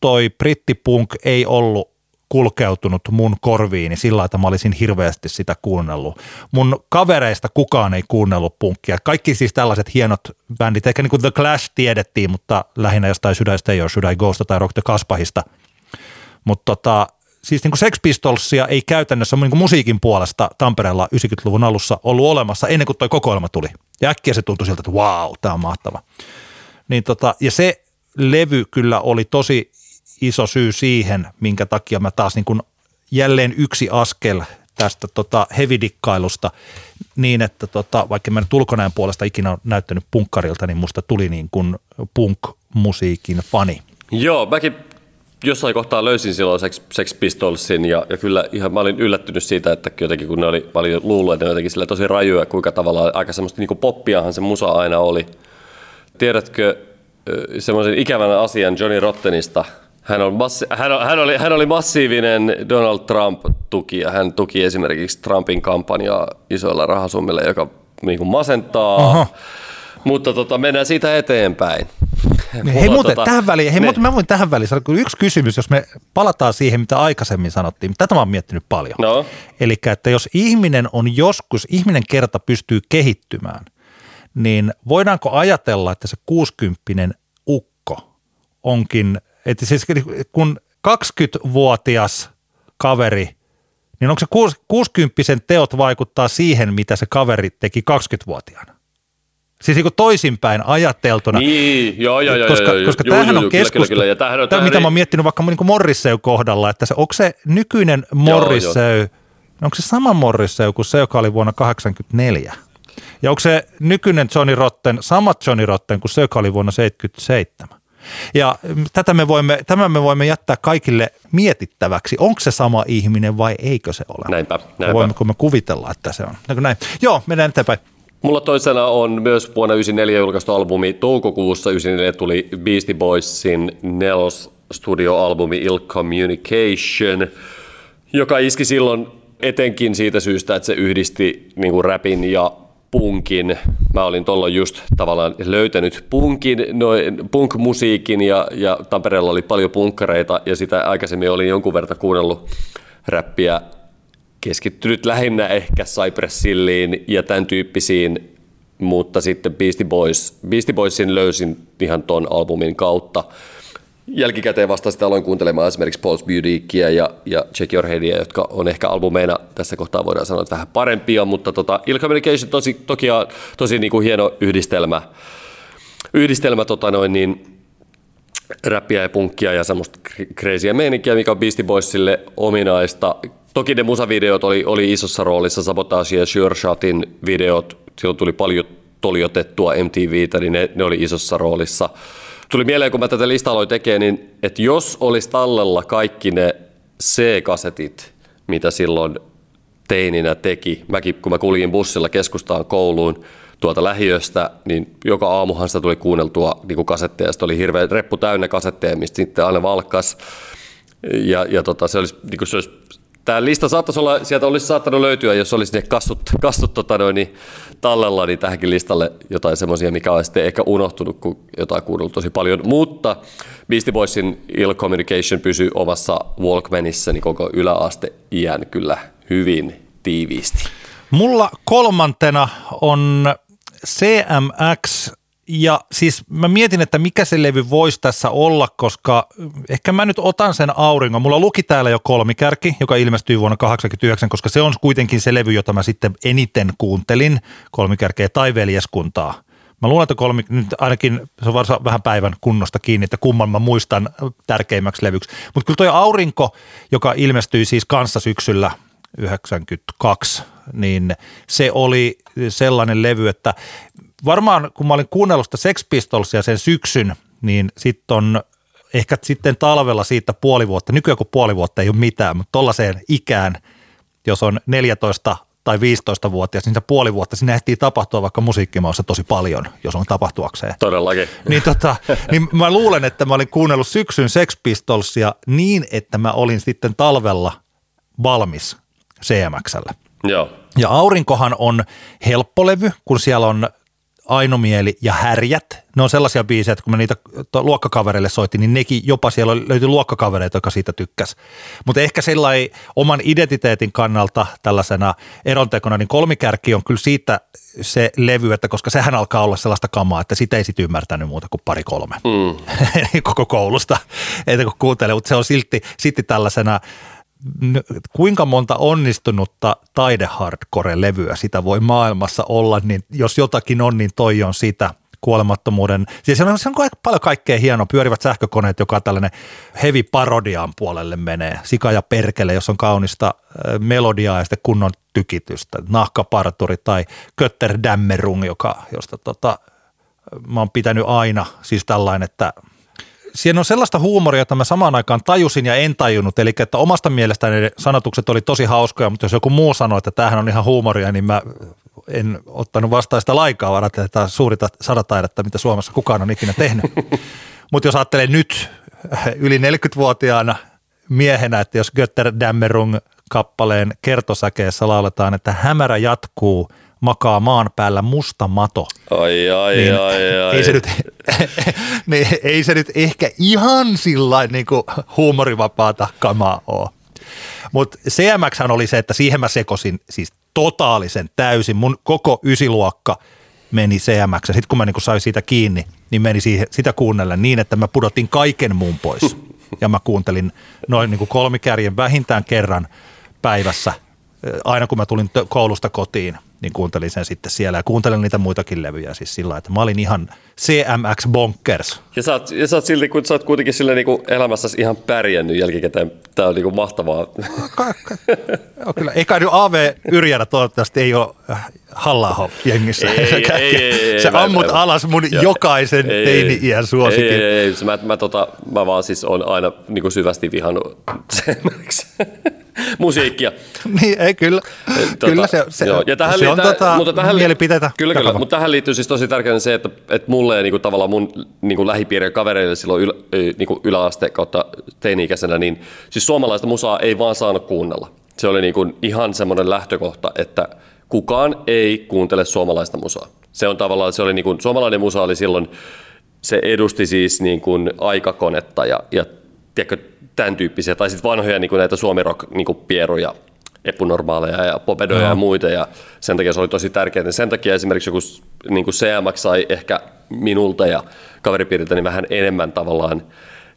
toi brittipunk ei ollut kulkeutunut mun korviini sillä, että mä olisin hirveästi sitä kuunnellut. Mun kavereista kukaan ei kuunnellut punkkia. Kaikki siis tällaiset hienot bändit, ehkä niin kuin The Clash tiedettiin, mutta lähinnä jostain Should I Stay or Should I Ghost tai Rock the Kaspahista. Mutta tota, siis niin kuin Sex Pistolsia ei käytännössä niin kuin musiikin puolesta Tampereella 90-luvun alussa ollut olemassa ennen kuin toi kokoelma tuli. Ja äkkiä se tuntui siltä, että wow, tämä on mahtava. Niin tota, ja se levy kyllä oli tosi iso syy siihen, minkä takia mä taas niin kuin jälleen yksi askel tästä tota hevidikkailusta niin, että tota, vaikka mä nyt ulkonäön puolesta ikinä on näyttänyt punkkarilta, niin musta tuli niin kuin punk-musiikin fani. Joo, mäkin jossain kohtaa löysin silloin Sex, Sex Pistolsin ja, ja kyllä ihan mä olin yllättynyt siitä, että jotenkin kun ne oli, mä olin luullut, että ne jotenkin sille tosi rajuja, kuinka tavallaan aika semmoista niin kuin poppiahan se musa aina oli. Tiedätkö semmoisen ikävän asian Johnny Rottenista – hän, on massi- hän, on, hän, oli, hän oli massiivinen Donald Trump-tukija. Hän tuki esimerkiksi Trumpin kampanjaa isoilla rahasummilla, joka niin kuin masentaa. Aha. Mutta tota, mennään siitä eteenpäin. Hei muuten, tota, tähän väliin, hei, muuten, mä voin tähän väliin sanoa yksi kysymys, jos me palataan siihen, mitä aikaisemmin sanottiin. Tätä mä oon miettinyt paljon. No. Eli että jos ihminen on joskus, ihminen kerta pystyy kehittymään, niin voidaanko ajatella, että se 60 ukko onkin että siis kun 20-vuotias kaveri, niin onko se 60 teot vaikuttaa siihen, mitä se kaveri teki 20-vuotiaana? Siis niin toisinpäin ajateltuna. Niin, joo, joo, joo. Koska, joo, koska joo, tämähän joo, on keskustelu, kyllä, kyllä, kyllä. Ja tämä, mitä mä oon miettinyt vaikka niin Morrissey kohdalla, että se, onko se nykyinen Morrissey, joo, joo. onko se sama Morrissey kuin se, joka oli vuonna 1984? Ja onko se nykyinen Johnny Rotten sama Johnny Rotten kuin se, joka oli vuonna 1977? Ja tätä me voimme, tämän me voimme jättää kaikille mietittäväksi, onko se sama ihminen vai eikö se ole. Näinpä, näinpä. Voimmeko me kuvitella, että se on. Näin? Joo, mennään eteenpäin. Mulla toisena on myös vuonna 1994 julkaistu albumi. Toukokuussa 1994 tuli Beastie Boysin nelos studioalbumi Ill Communication, joka iski silloin etenkin siitä syystä, että se yhdisti niin kuin rapin ja punkin. Mä olin tuolloin just tavallaan löytänyt punkin, noin punk-musiikin ja, ja Tampereella oli paljon punkkareita ja sitä aikaisemmin olin jonkun verran kuunnellut räppiä keskittynyt lähinnä ehkä Cypress Hilliin ja tämän tyyppisiin, mutta sitten Beastie Boys, Beastie Boysin löysin ihan ton albumin kautta jälkikäteen vasta sitten aloin kuuntelemaan esimerkiksi Paul's Beautya ja, ja Check Your Headia, jotka on ehkä albumeina tässä kohtaa voidaan sanoa, että vähän parempia, mutta tota, Ill Communication tosi, toki tosi niin kuin hieno yhdistelmä, yhdistelmä tota noin, niin, räppiä ja punkkia ja semmoista crazyä meininkiä, mikä on Beastie Boysille ominaista. Toki ne musavideot oli, oli isossa roolissa, Sabotage ja Sure Shotin videot, silloin tuli paljon toljotettua MTVtä, niin ne, ne oli isossa roolissa – Tuli mieleen, kun mä tätä listaa aloin tekemään, niin että jos olisi tallella kaikki ne C-kasetit, mitä silloin teininä teki, mäkin kun mä kuljin bussilla keskustaan kouluun tuolta lähiöstä, niin joka aamuhan sitä tuli kuunneltua niin kuin kasetteja, sitten oli hirveä reppu täynnä kasetteja, mistä sitten aina valkkas. Ja, ja tota, se olisi, niin kuin se olisi Tämä lista saattaisi olla, sieltä olisi saattanut löytyä, jos olisi ne kastut, kastut tota noin, niin tallella, niin tähänkin listalle jotain semmoisia, mikä olisi sitten ehkä unohtunut, kun jotain kuunnellut tosi paljon. Mutta Beastie Boysin Ill Communication pysyy omassa Walkmanissa niin koko yläaste iän kyllä hyvin tiiviisti. Mulla kolmantena on CMX ja siis mä mietin, että mikä se levy voisi tässä olla, koska ehkä mä nyt otan sen auringon. Mulla luki täällä jo kolmikärki, joka ilmestyi vuonna 1989, koska se on kuitenkin se levy, jota mä sitten eniten kuuntelin, kolmikärkeä tai veljeskuntaa. Mä luulen, että kolmi, nyt ainakin se on varsin vähän päivän kunnosta kiinni, että kumman mä muistan tärkeimmäksi levyksi. Mutta kyllä toi Aurinko, joka ilmestyi siis kanssa syksyllä 92, niin se oli sellainen levy, että varmaan kun mä olin kuunnellut sitä Sex Pistolsia sen syksyn, niin sitten on ehkä sitten talvella siitä puoli vuotta, nykyään kun puoli vuotta ei ole mitään, mutta tollaiseen ikään, jos on 14 tai 15-vuotias, niin se puoli vuotta sinne ehtii tapahtua vaikka musiikkimaassa tosi paljon, jos on tapahtuakseen. Todellakin. Niin, tota, niin mä luulen, että mä olin kuunnellut syksyn Sex Pistolsia niin, että mä olin sitten talvella valmis CMXllä. Joo. Ja Aurinkohan on helppolevy, kun siellä on Ainomieli ja Härjät. Ne on sellaisia biisejä, että kun mä niitä luokkakavereille soitin, niin nekin jopa siellä löytyi luokkakavereita, jotka siitä tykkäs. Mutta ehkä sellainen oman identiteetin kannalta tällaisena erontekona, niin kolmikärki on kyllä siitä se levy, että koska sehän alkaa olla sellaista kamaa, että sitä ei sit ymmärtänyt muuta kuin pari kolme mm. [LAUGHS] koko koulusta, että kun kuuntelee, mutta se on silti, silti tällaisena kuinka monta onnistunutta taide-hardcore-levyä sitä voi maailmassa olla, niin jos jotakin on, niin toi on sitä kuolemattomuuden. Siis se on, se on paljon kaikkea hienoa. Pyörivät sähkökoneet, joka tällainen heavy parodiaan puolelle menee. Sika ja perkele, jos on kaunista melodiaa ja sitten kunnon tykitystä. Nahkaparturi tai Kötter Dämmerung, joka, josta tota, mä oon pitänyt aina siis tällainen, että – siinä on sellaista huumoria, jota mä samaan aikaan tajusin ja en tajunnut. Eli että omasta mielestäni ne sanotukset oli tosi hauskoja, mutta jos joku muu sanoi, että tämähän on ihan huumoria, niin mä en ottanut vastaan sitä laikaa, vaan että tämä suurita sadataidetta, mitä Suomessa kukaan on ikinä tehnyt. [LAUGHS] mutta jos ajattelee nyt yli 40-vuotiaana miehenä, että jos Götter Dämmerung kappaleen kertosäkeessä lauletaan, että hämärä jatkuu – makaa maan päällä musta mato. Ai, ai, niin ai, ai. Ei se, nyt, [LAUGHS] niin ei se nyt ehkä ihan sillä niin huumorivapaata kamaa ole. Mutta CMX oli se, että siihen mä sekosin siis totaalisen täysin. Mun koko ysiluokka meni CMX. Sitten kun mä niin sain siitä kiinni, niin meni siihen, sitä kuunnella niin, että mä pudotin kaiken muun pois. [LAUGHS] Ja mä kuuntelin noin niin kolmikärjen vähintään kerran päivässä, aina kun mä tulin koulusta kotiin niin kuuntelin sen sitten siellä ja kuuntelin niitä muitakin levyjä siis sillä että mä olin ihan CMX Bonkers. Ja sä oot, ja sä oot, silti, kun sä oot kuitenkin sille niin elämässäsi ihan pärjännyt jälkikäteen. Tää on niin kuin mahtavaa. Joo, kyllä. Eikä nyt AV Yrjänä toivottavasti ei ole äh, halla jengissä. Ei, ei, ei, ei, ei, Sä ammut mä, alas mun joo, jokaisen teini-iän suosikin. Ei, ei, ei. Mä, mä, tota, mä vaan siis on aina niin kuin syvästi vihannut [LAUGHS] [LAUGHS] musiikkia. niin, ei kyllä. Tota, kyllä se, se, joo. Ja tähän se on tota, mutta tähän, mielipiteitä. Kyllä, kyllä. Mutta tähän liittyy siis tosi tärkeää se, että, että mulle ja niin kuin, tavallaan mun niin kuin lähipiirien kavereille silloin ylä, niin kuin yläaste kautta teini-ikäisenä, niin siis suomalaista musaa ei vaan saanut kuunnella. Se oli niin kuin ihan semmoinen lähtökohta, että kukaan ei kuuntele suomalaista musaa. Se on tavallaan, se oli niin kuin, suomalainen musa oli silloin, se edusti siis niin kuin aikakonetta ja, ja tiedätkö, tämän tyyppisiä, tai sitten vanhoja niin kuin näitä suomirock niin kuin pieruja, epunormaaleja ja popedoja no. ja muita, ja sen takia se oli tosi tärkeää. Sen takia esimerkiksi joku niin kuin CMX sai ehkä minulta ja kaveripiiriltä niin vähän enemmän tavallaan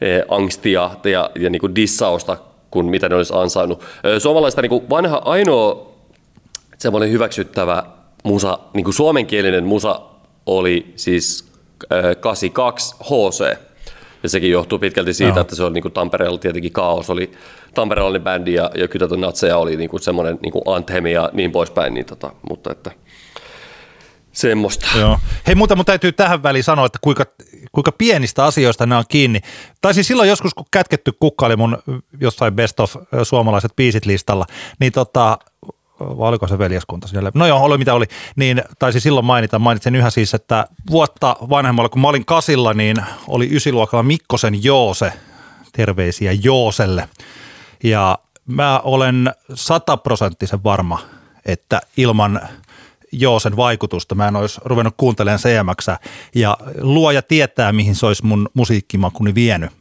eh, angstia ja, ja niin kuin dissausta kuin mitä ne olisi ansainnut. Suomalaista niin kuin vanha ainoa semmoinen hyväksyttävä musa, niin kuin suomenkielinen musa oli siis 82 HC, ja sekin johtuu pitkälti siitä, no. että se on niin kuin Tampereella tietenkin kaos oli. Tampereella bändi ja, ja Kytätön Natseja oli niin kuin semmoinen niin kuin anthemi ja niin poispäin. Niin tota, mutta että semmoista. Joo. Hei muuta mun täytyy tähän väliin sanoa, että kuinka, kuinka pienistä asioista nämä on kiinni. Tai siis silloin joskus, kun Kätketty kukka oli mun jossain best of suomalaiset biisit listalla, niin tota, vai oliko se veljeskunta siellä? No joo, oli mitä oli. Niin taisi silloin mainita, mainitsen yhä siis, että vuotta vanhemmalla, kun mä olin kasilla, niin oli ysiluokalla Mikkosen Joose, terveisiä Jooselle. Ja mä olen sataprosenttisen varma, että ilman Joosen vaikutusta mä en olisi ruvennut kuuntelemaan CMX ja luoja tietää, mihin se olisi mun musiikkimakuni vienyt.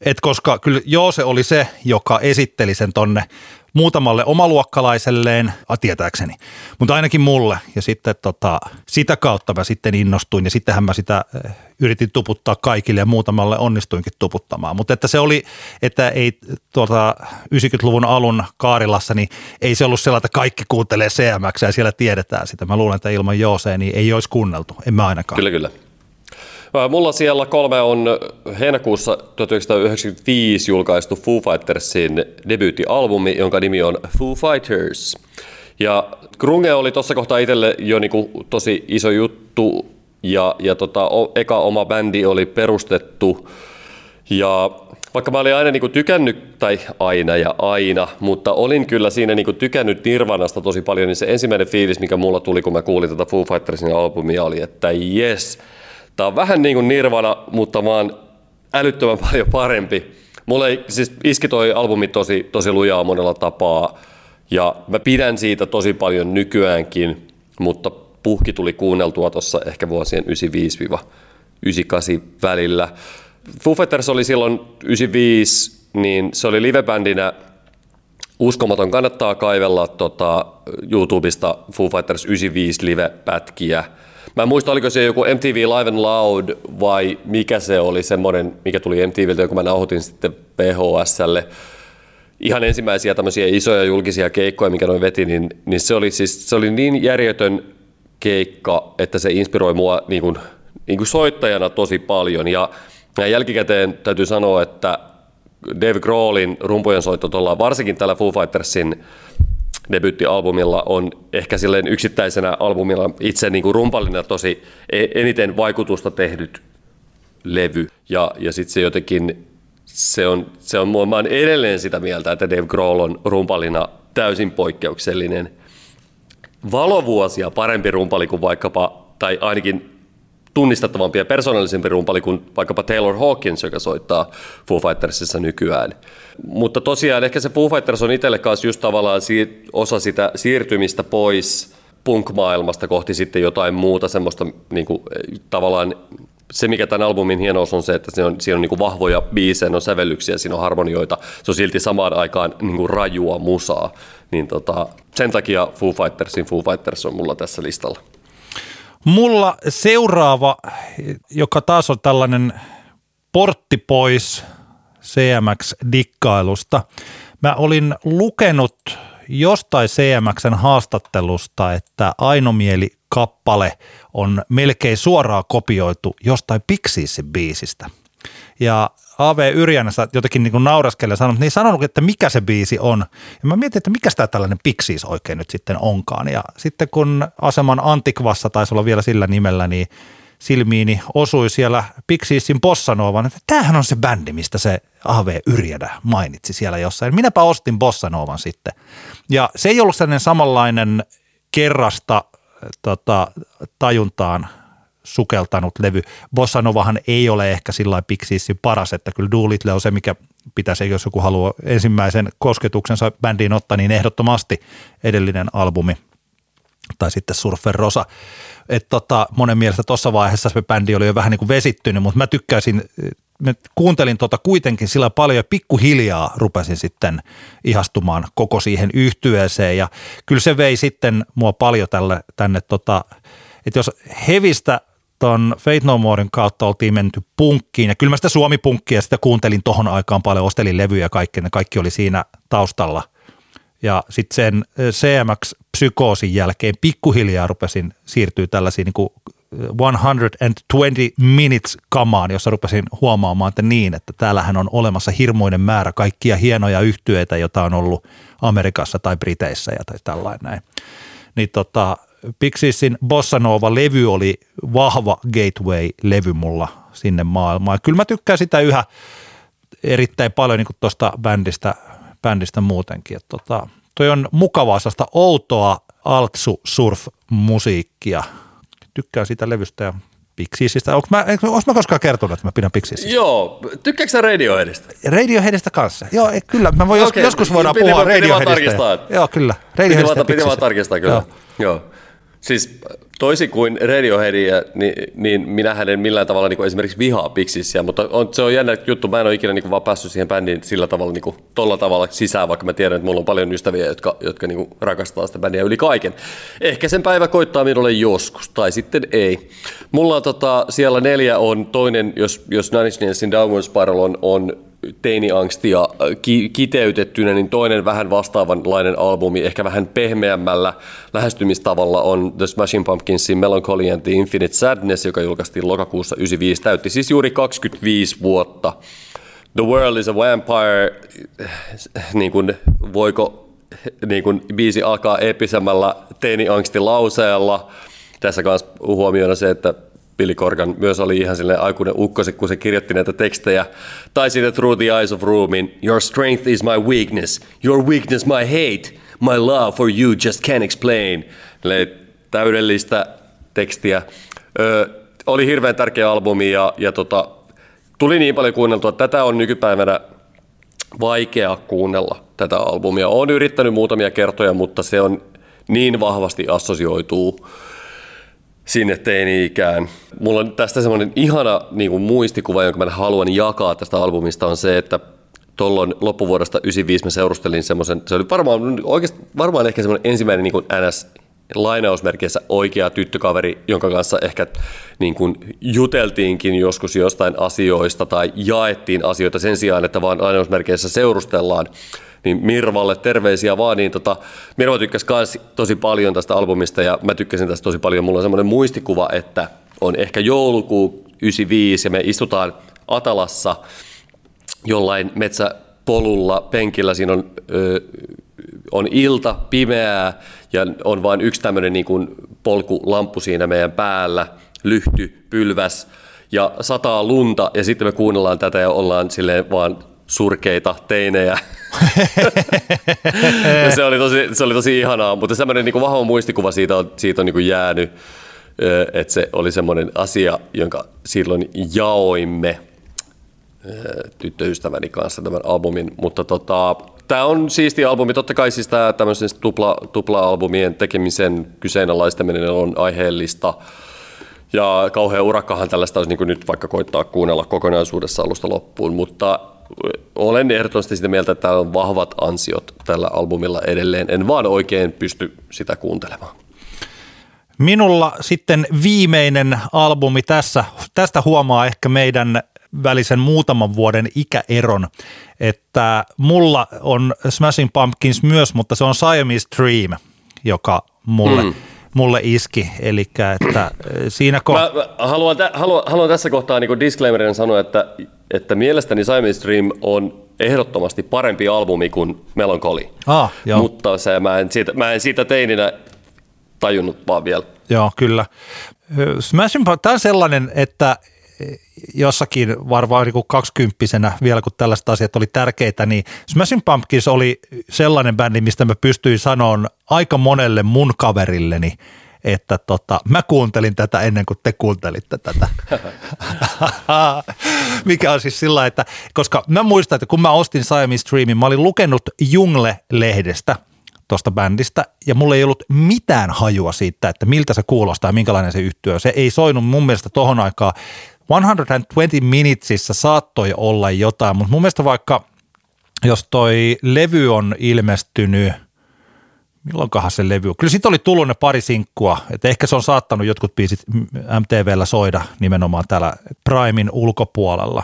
Et koska kyllä Joose oli se, joka esitteli sen tonne muutamalle omaluokkalaiselleen, a, tietääkseni, mutta ainakin mulle. Ja sitten tota, sitä kautta mä sitten innostuin ja sittenhän mä sitä eh, yritin tuputtaa kaikille ja muutamalle onnistuinkin tuputtamaan. Mutta että se oli, että ei tuota 90-luvun alun Kaarilassa, niin ei se ollut sellainen, että kaikki kuuntelee CMX ja siellä tiedetään sitä. Mä luulen, että ilman Jooseen niin ei olisi kuunneltu, en mä ainakaan. Kyllä, kyllä. Mulla siellä kolme on heinäkuussa 1995 julkaistu Foo Fightersin debyyttialbumi, jonka nimi on Foo Fighters. Ja grunge oli tuossa kohtaa itselle jo niinku tosi iso juttu, ja, ja tota, eka oma bändi oli perustettu ja vaikka mä olin aina niin kuin tykännyt, tai aina ja aina, mutta olin kyllä siinä niin kuin tykännyt Nirvanasta tosi paljon, niin se ensimmäinen fiilis, mikä mulla tuli, kun mä kuulin tätä Foo Fightersin albumia, oli, että yes, tää on vähän niin kuin Nirvana, mutta vaan älyttömän paljon parempi. Mulle siis iski toi albumi tosi, tosi lujaa monella tapaa, ja mä pidän siitä tosi paljon nykyäänkin, mutta puhki tuli kuunneltua tuossa ehkä vuosien 95-98 välillä. Foo Fighters oli silloin 95, niin se oli livebändinä uskomaton. Kannattaa kaivella tota, YouTubesta Foo Fighters 95 live-pätkiä. Mä en muista, oliko se joku MTV Live and Loud vai mikä se oli semmoinen, mikä tuli MTVltä, kun mä nauhoitin sitten VHSlle. Ihan ensimmäisiä tämmöisiä isoja julkisia keikkoja, mikä noin veti, niin, niin se, oli siis, se oli niin järjetön keikka, että se inspiroi mua niin kuin, niin kuin soittajana tosi paljon. Ja ja jälkikäteen täytyy sanoa, että Dave Grohlin rumpujen soitto tuolla, varsinkin tällä Foo Fightersin debyyttialbumilla on ehkä silleen yksittäisenä albumilla itse niin kuin rumpallina tosi e- eniten vaikutusta tehnyt levy. Ja, ja sitten se jotenkin, se on, se on, mä oon edelleen sitä mieltä, että Dave Grohl on rumpallina täysin poikkeuksellinen. Valovuosia parempi rumpali kuin vaikkapa, tai ainakin tunnistettavampi ja persoonallisempi rumpali kuin vaikkapa Taylor Hawkins, joka soittaa Foo Fightersissa nykyään. Mutta tosiaan ehkä se Foo Fighters on itselle kanssa just tavallaan osa sitä siirtymistä pois punk-maailmasta kohti sitten jotain muuta semmoista niin kuin, tavallaan se, mikä tämän albumin hienous on se, että siinä on, siinä on niin vahvoja biisejä, on sävellyksiä, siinä on harmonioita, se on silti samaan aikaan niin kuin rajua musaa. Niin tota, sen takia Foo Fightersin Foo Fighters on mulla tässä listalla. Mulla seuraava, joka taas on tällainen portti pois CMX-dikkailusta. Mä olin lukenut jostain CMXn haastattelusta, että Ainomieli-kappale on melkein suoraan kopioitu jostain Pixisin biisistä. Ja A.V. Yrjänässä jotenkin niin nauraskelle sanonut, niin sanonut, että mikä se biisi on. Ja mä mietin, että mikä tämä tällainen Pixies oikein nyt sitten onkaan. Ja sitten kun aseman Antikvassa taisi olla vielä sillä nimellä, niin silmiini osui siellä Pixiesin Bossanovan, tämähän on se bändi, mistä se A.V. Yrjänä mainitsi siellä jossain. Minäpä ostin Bossanovan sitten. Ja se ei ollut sellainen samanlainen kerrasta tota, tajuntaan sukeltanut levy. Bossa Novahan ei ole ehkä sillä Pixiessin paras, että kyllä Doolittle on se, mikä pitäisi, jos joku haluaa ensimmäisen kosketuksensa bändiin ottaa, niin ehdottomasti edellinen albumi tai sitten Surfer Rosa. Et tota, monen mielestä tuossa vaiheessa se bändi oli jo vähän niin kuin vesittynyt, mutta mä tykkäisin, mä kuuntelin tota kuitenkin sillä paljon ja pikkuhiljaa rupesin sitten ihastumaan koko siihen yhtyeeseen ja kyllä se vei sitten mua paljon tälle, tänne tota, että jos hevistä ton Fate No Morein kautta oltiin menty punkkiin, ja kyllä mä sitä suomi-punkkia sitä kuuntelin tohon aikaan paljon, ostelin levyjä ja kaikki, ne kaikki oli siinä taustalla. Ja sitten sen CMX-psykoosin jälkeen pikkuhiljaa rupesin siirtyä tällaisiin niin kuin 120 minutes kamaan, jossa rupesin huomaamaan, että niin, että täällähän on olemassa hirmuinen määrä kaikkia hienoja yhtyeitä, joita on ollut Amerikassa tai Briteissä ja tai tällainen näin. Niin tota, Pixiesin Bossa Nova-levy oli vahva gateway-levy mulla sinne maailmaan. Kyllä mä tykkään sitä yhä erittäin paljon niin tuosta bändistä, bändistä muutenkin. Että tota, toi on mukavaa sellaista outoa altsu surf musiikkia. Tykkään siitä levystä ja Pixiesistä. Onko mä, onko mä koskaan kertonut, että mä pidän Pixiesistä? Joo. Tykkääkö sä Radioheadista? Radioheadista kanssa. Joo, ei, kyllä. Mä voin okay. joskus voidaan piti, puhua piti Radioheadista. Joo, kyllä. Radioheadista piti, piti vaan tarkistaa kyllä. Joo. Joo. Siis toisin kuin Radioheadia, niin, niin minähän en millään tavalla niin kuin esimerkiksi vihaa Pixiesiä, mutta on, se on jännä juttu. Mä en ole ikinä niin kuin vaan päässyt siihen bändiin sillä tavalla, niin kuin, tolla tavalla sisään, vaikka mä tiedän, että mulla on paljon ystäviä, jotka, jotka niin kuin rakastaa sitä bändiä yli kaiken. Ehkä sen päivä koittaa minulle joskus, tai sitten ei. Mulla on tota, siellä neljä on toinen, jos, jos Nine Inch Downward Spiral on, on teiniangstia äh, ki- kiteytettynä, niin toinen vähän vastaavanlainen albumi, ehkä vähän pehmeämmällä lähestymistavalla on The Smashing Pumpkinsin Melancholy and the Infinite Sadness, joka julkaistiin lokakuussa 95, täytti siis juuri 25 vuotta. The World is a Vampire, niin kuin, voiko niin kuin, biisi alkaa eeppisemmällä teiniangstilauseella. Tässä kanssa huomioida se, että Billy Corgan myös oli ihan sille aikuinen ukkosi, kun se kirjoitti näitä tekstejä. Tai sitten Through the Eyes of Roomin, Your strength is my weakness, your weakness my hate, my love for you just can't explain. Eli täydellistä tekstiä. Ö, oli hirveän tärkeä albumi ja, ja tota, tuli niin paljon kuunneltua. Tätä on nykypäivänä vaikea kuunnella tätä albumia. Olen yrittänyt muutamia kertoja, mutta se on niin vahvasti assosioituu sinne teini-ikään. Mulla on tästä semmoinen ihana niin kuin muistikuva, jonka mä haluan jakaa tästä albumista, on se, että tuolloin loppuvuodesta 95 mä seurustelin semmoisen, se oli varmaan, oikeasti, varmaan ehkä semmoinen ensimmäinen niin kuin NS lainausmerkeissä oikea tyttökaveri, jonka kanssa ehkä niin kuin juteltiinkin joskus jostain asioista tai jaettiin asioita sen sijaan, että vaan lainausmerkeissä seurustellaan niin Mirvalle terveisiä vaan, niin tota, Mirva tykkäsi myös tosi paljon tästä albumista ja mä tykkäsin tästä tosi paljon. Mulla on semmoinen muistikuva, että on ehkä joulukuu 95 ja me istutaan Atalassa jollain metsäpolulla penkillä, siinä on, ö, on ilta, pimeää ja on vain yksi tämmöinen niin kuin polkulamppu siinä meidän päällä, lyhty, pylväs ja sataa lunta ja sitten me kuunnellaan tätä ja ollaan silleen vaan surkeita teinejä. se, oli tosi, se oli tosi ihanaa, mutta semmoinen niin vahva muistikuva siitä on, siitä on niin kuin jäänyt, että se oli semmoinen asia, jonka silloin jaoimme tyttöystäväni kanssa tämän albumin, mutta tota, tämä on siisti albumi. Totta kai siis tämä tämmöisen tupla, tupla-albumien tekemisen kyseenalaistaminen on aiheellista. Ja kauhean urakkahan tällaista olisi niin nyt vaikka koittaa kuunnella kokonaisuudessa alusta loppuun, mutta olen ehdottomasti sitä mieltä, että täällä on vahvat ansiot tällä albumilla edelleen. En vaan oikein pysty sitä kuuntelemaan. Minulla sitten viimeinen albumi tässä. Tästä huomaa ehkä meidän välisen muutaman vuoden ikäeron, että mulla on Smashing Pumpkins myös, mutta se on Siamese Dream, joka mulle, mm. Mulle iski. Eli että siinä ko- mä, mä haluan, tä- haluan, haluan, tässä kohtaa niin disclaimerin sanoa, että että mielestäni Simon's Dream on ehdottomasti parempi albumi kuin Melancholy. Ah, joo. Mutta se, mä, en siitä, mä en siitä teininä tajunnut vaan vielä. Joo, kyllä. Smashing tämä on sellainen, että jossakin varmaan niin kaksikymppisenä vielä, kun tällaiset asiat oli tärkeitä, niin Smashing Pumpkins oli sellainen bändi, mistä mä pystyin sanoa aika monelle mun kaverilleni, että tota, mä kuuntelin tätä ennen kuin te kuuntelitte tätä. [LAUGHS] Mikä on siis sillä että koska mä muistan, että kun mä ostin Siamese Streamin, mä olin lukenut Jungle-lehdestä tuosta bändistä ja mulla ei ollut mitään hajua siitä, että miltä se kuulostaa ja minkälainen se yhtyö. Se ei soinut mun mielestä tohon aikaan. 120 Minutesissa saattoi olla jotain, mutta mun mielestä vaikka jos toi levy on ilmestynyt – milloinkohan se levy, kyllä siitä oli tullut ne pari sinkkua, että ehkä se on saattanut jotkut biisit MTVllä soida nimenomaan täällä Primein ulkopuolella,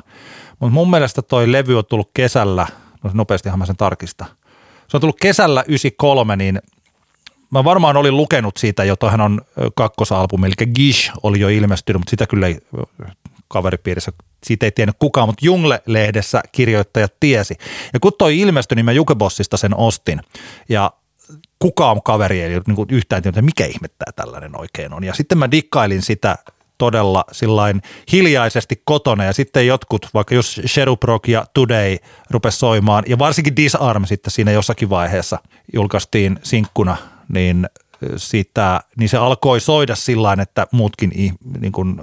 mutta mun mielestä toi levy on tullut kesällä, no nopeastihan mä sen tarkistan, se on tullut kesällä 93, niin mä varmaan olin lukenut siitä jo, toihan on kakkosalbumi, eli Gish oli jo ilmestynyt, mutta sitä kyllä ei kaveripiirissä, siitä ei tiennyt kukaan, mutta Jungle-lehdessä kirjoittajat tiesi. Ja kun toi ilmestyi, niin mä Jukebossista sen ostin. Ja kukaan kaveri ei niin kuin yhtään tiennyt, mikä ihmettää tällainen oikein on. Ja sitten mä dikkailin sitä todella sillain hiljaisesti kotona ja sitten jotkut, vaikka jos Sherubrock ja Today rupes soimaan ja varsinkin Disarm sitten siinä jossakin vaiheessa julkaistiin sinkkuna, niin siitä, niin se alkoi soida sillä että muutkin niin kuin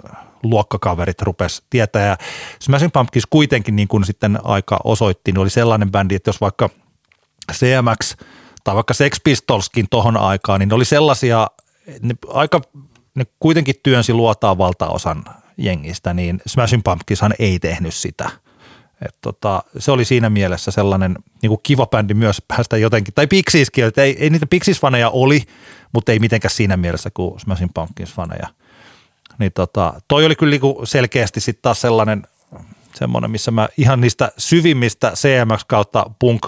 luokkakaverit rupes tietää. Ja Smashing Pumpkins kuitenkin niin kuin sitten aika osoitti, niin oli sellainen bändi, että jos vaikka CMX – tai vaikka Sex Pistolskin tohon aikaan, niin ne oli sellaisia, ne aika, ne kuitenkin työnsi luotaa valtaosan jengistä, niin Smashing Pumpkinshan ei tehnyt sitä. Et tota, se oli siinä mielessä sellainen niin kuin kiva bändi myös päästä jotenkin, tai Pixieskin, että ei, ei niitä Pixies-faneja oli, mutta ei mitenkään siinä mielessä kuin Smashing Pumpkins-faneja. Niin tota, toi oli kyllä niinku selkeästi sitten taas sellainen, semmoinen, missä mä ihan niistä syvimmistä CMX kautta punk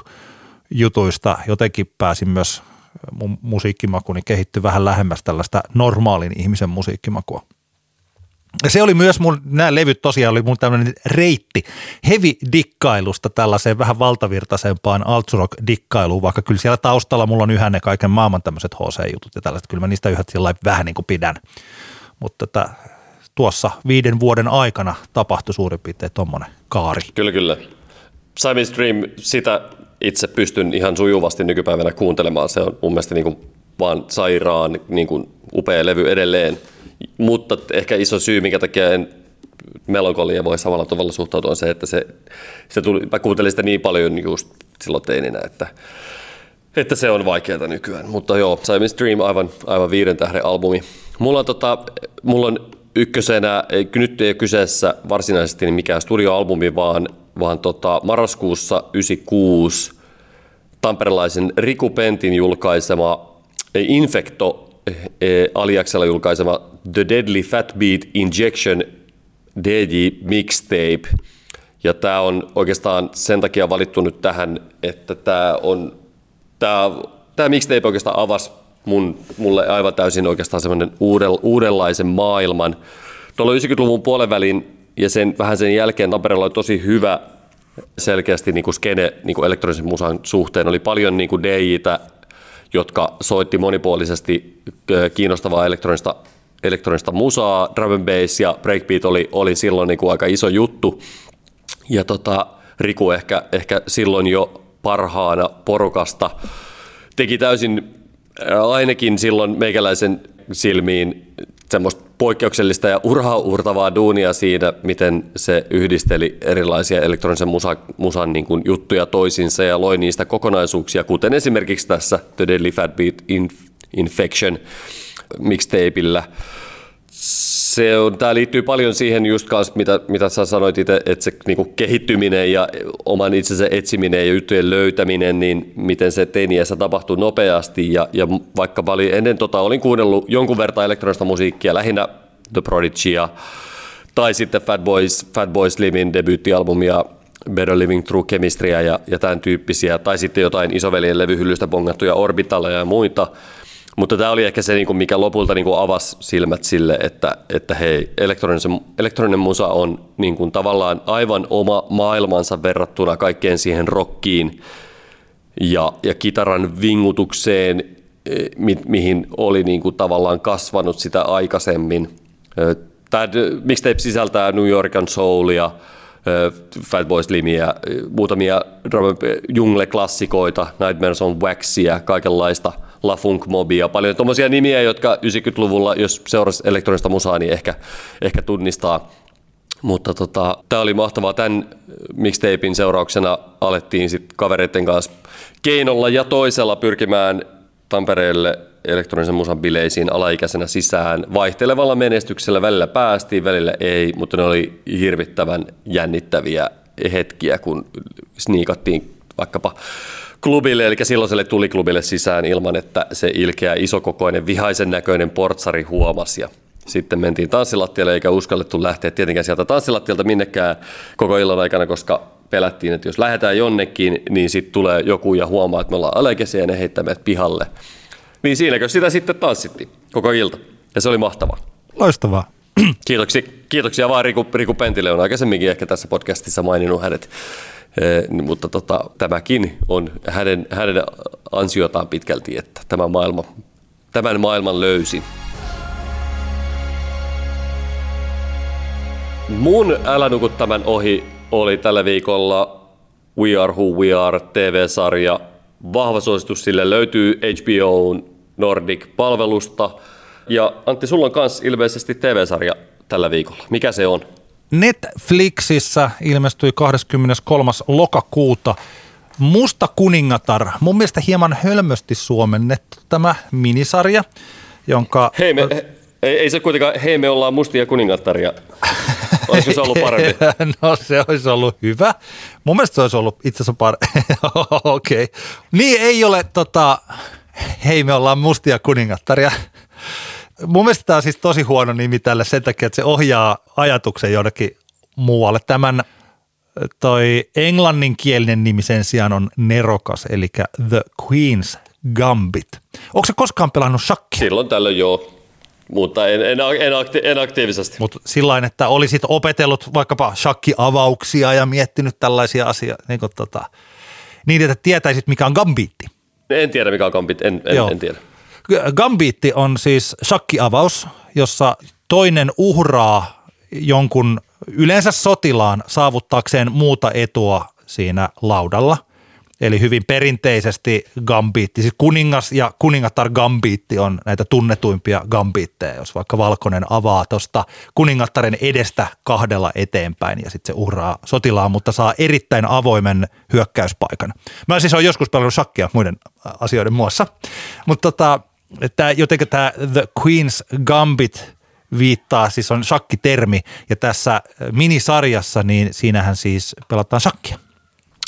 jutuista jotenkin pääsin myös mun musiikkimakuni kehittyi vähän lähemmäs tällaista normaalin ihmisen musiikkimakua. Ja se oli myös mun, nämä levyt tosiaan oli mun tämmöinen reitti heavy dikkailusta tällaiseen vähän valtavirtaisempaan altsrock dikkailuun, vaikka kyllä siellä taustalla mulla on yhä ne kaiken maailman tämmöiset HC-jutut ja tällaiset, kyllä mä niistä yhä sillä vähän niin kuin pidän. Mutta tätä, tuossa viiden vuoden aikana tapahtui suurin piirtein tuommoinen kaari. Kyllä, kyllä. Simon's Dream, sitä itse pystyn ihan sujuvasti nykypäivänä kuuntelemaan. Se on mun mielestä niin kuin vaan sairaan niin kuin upea levy edelleen. Mutta ehkä iso syy, minkä takia en melankolia voi samalla tavalla suhtautua, on se, että se, se tuli, mä kuuntelin sitä niin paljon just silloin teininä, että, että se on vaikeaa nykyään. Mutta joo, Simon's Dream, aivan, aivan viiden tähden albumi. Mulla on, tota, mulla on ykkösenä, nyt ei ole kyseessä varsinaisesti niin mikään studioalbumi, vaan, vaan tota, marraskuussa 96 tamperelaisen Riku Pentin julkaisema Infecto eh, aliaksella julkaisema The Deadly Fat Beat Injection DJ Mixtape. Ja tämä on oikeastaan sen takia valittu nyt tähän, että tämä on, tämä, tämä mixtape oikeastaan avasi mun, mulle aivan täysin oikeastaan semmoinen uudel, uudenlaisen maailman. Tuolla 90-luvun puolen välin ja sen, vähän sen jälkeen Tampereella oli tosi hyvä selkeästi niin kuin skene niin kuin elektronisen musan suhteen. Oli paljon niin kuin DJitä, jotka soitti monipuolisesti kiinnostavaa elektronista, elektronista musaa, drum and bass ja breakbeat oli, oli silloin niin kuin aika iso juttu. Ja tota, Riku ehkä, ehkä silloin jo parhaana porukasta. Teki täysin ainakin silloin meikäläisen silmiin semmoista poikkeuksellista ja urhaa uurtavaa duunia siinä, miten se yhdisteli erilaisia elektronisen musa, musan niin kuin juttuja toisinsa ja loi niistä kokonaisuuksia, kuten esimerkiksi tässä The Deadly Fat Beat Infection mixtapeillä se on, tämä liittyy paljon siihen just kanssa, mitä, mitä sä sanoit itse, että se niin kuin kehittyminen ja oman itsensä etsiminen ja juttujen löytäminen, niin miten se teiniässä tapahtuu nopeasti. Ja, ja vaikka paljon ennen tota, olin kuunnellut jonkun verran elektronista musiikkia, lähinnä The Prodigya, tai sitten Fat Boys, Fat Boys Slimin debyyttialbumia, Better Living Through Chemistryä ja, ja tämän tyyppisiä, tai sitten jotain isoveljen levyhyllystä bongattuja Orbitaleja ja muita – mutta tämä oli ehkä se, niinku, mikä lopulta niinku avasi silmät sille, että, että hei, elektroninen, elektroninen musa on niinku, tavallaan aivan oma maailmansa verrattuna kaikkeen siihen rockiin ja, ja kitaran vingutukseen, e, mi, mihin oli niinku, tavallaan kasvanut sitä aikaisemmin. Tämä mixtape sisältää New Yorkan soulia, Fatboy Slimia, muutamia jungle-klassikoita, Nightmares on Waxia, kaikenlaista – La Funk Mobia, paljon tuommoisia nimiä, jotka 90-luvulla, jos seurasi elektronista musaa, niin ehkä, ehkä tunnistaa. Mutta tota, tämä oli mahtavaa. Tämän mixtapein seurauksena alettiin sitten kavereiden kanssa keinolla ja toisella pyrkimään Tampereelle elektronisen musan bileisiin alaikäisenä sisään. Vaihtelevalla menestyksellä välillä päästiin, välillä ei, mutta ne oli hirvittävän jännittäviä hetkiä, kun sniikattiin vaikkapa klubille, eli silloiselle tuliklubille sisään ilman, että se ilkeä isokokoinen vihaisen näköinen portsari huomasi. Ja sitten mentiin tanssilattialle eikä uskallettu lähteä tietenkään sieltä tanssilattialta minnekään koko illan aikana, koska pelättiin, että jos lähdetään jonnekin, niin sitten tulee joku ja huomaa, että me ollaan alaikäisiä ja ne heittää meidät pihalle. Niin siinäkö sitä sitten tanssittiin koko ilta. Ja se oli mahtavaa. Loistavaa. Kiitoksia, kiitoksia vaan Riku, Riku Pentille. On aikaisemminkin ehkä tässä podcastissa maininnut hänet mutta tota, tämäkin on hänen, hänen ansiotaan pitkälti, että tämä maailma, tämän maailman löysin. Mun Älä nuku tämän ohi oli tällä viikolla We Are Who We Are TV-sarja. Vahva suositus sille löytyy HBO Nordic-palvelusta. Ja Antti, sulla on myös ilmeisesti TV-sarja tällä viikolla. Mikä se on? Netflixissä ilmestyi 23. lokakuuta Musta kuningatar. Mun mielestä hieman hölmösti suomennettu tämä minisarja, jonka... Hei, me, he, ei, ei se kuitenkaan, hei me ollaan mustia kuningattaria. Olisiko se ollut parempi? [LAUGHS] no se olisi ollut hyvä. Mun mielestä se olisi ollut itse asiassa parempi. [LAUGHS] Okei. Okay. Niin ei ole tota, hei me ollaan mustia kuningattaria mun mielestä tämä on siis tosi huono nimi tälle sen takia, että se ohjaa ajatuksen jonnekin muualle. Tämän toi englanninkielinen nimi sen sijaan on nerokas, eli The Queen's Gambit. Onko se koskaan pelannut shakkia? Silloin tällöin joo, mutta en, en, en, akti, en aktiivisesti. Mutta sillä että olisit opetellut vaikkapa shakki-avauksia ja miettinyt tällaisia asioita, niin, tota, niin että tietäisit mikä on gambitti. En tiedä mikä on gambit, en, en, en tiedä. Gambitti on siis shakkiavaus, jossa toinen uhraa jonkun yleensä sotilaan saavuttaakseen muuta etua siinä laudalla. Eli hyvin perinteisesti gambiitti, siis kuningas ja kuningatar gambiitti on näitä tunnetuimpia gambiitteja, jos vaikka valkoinen avaa tuosta kuningattaren edestä kahdella eteenpäin ja sitten se uhraa sotilaan, mutta saa erittäin avoimen hyökkäyspaikan. Mä siis olen joskus pelannut shakkia muiden asioiden muassa, mutta tota, jotenkin tämä The Queen's Gambit viittaa, siis on shakkitermi ja tässä minisarjassa niin siinähän siis pelataan shakkia.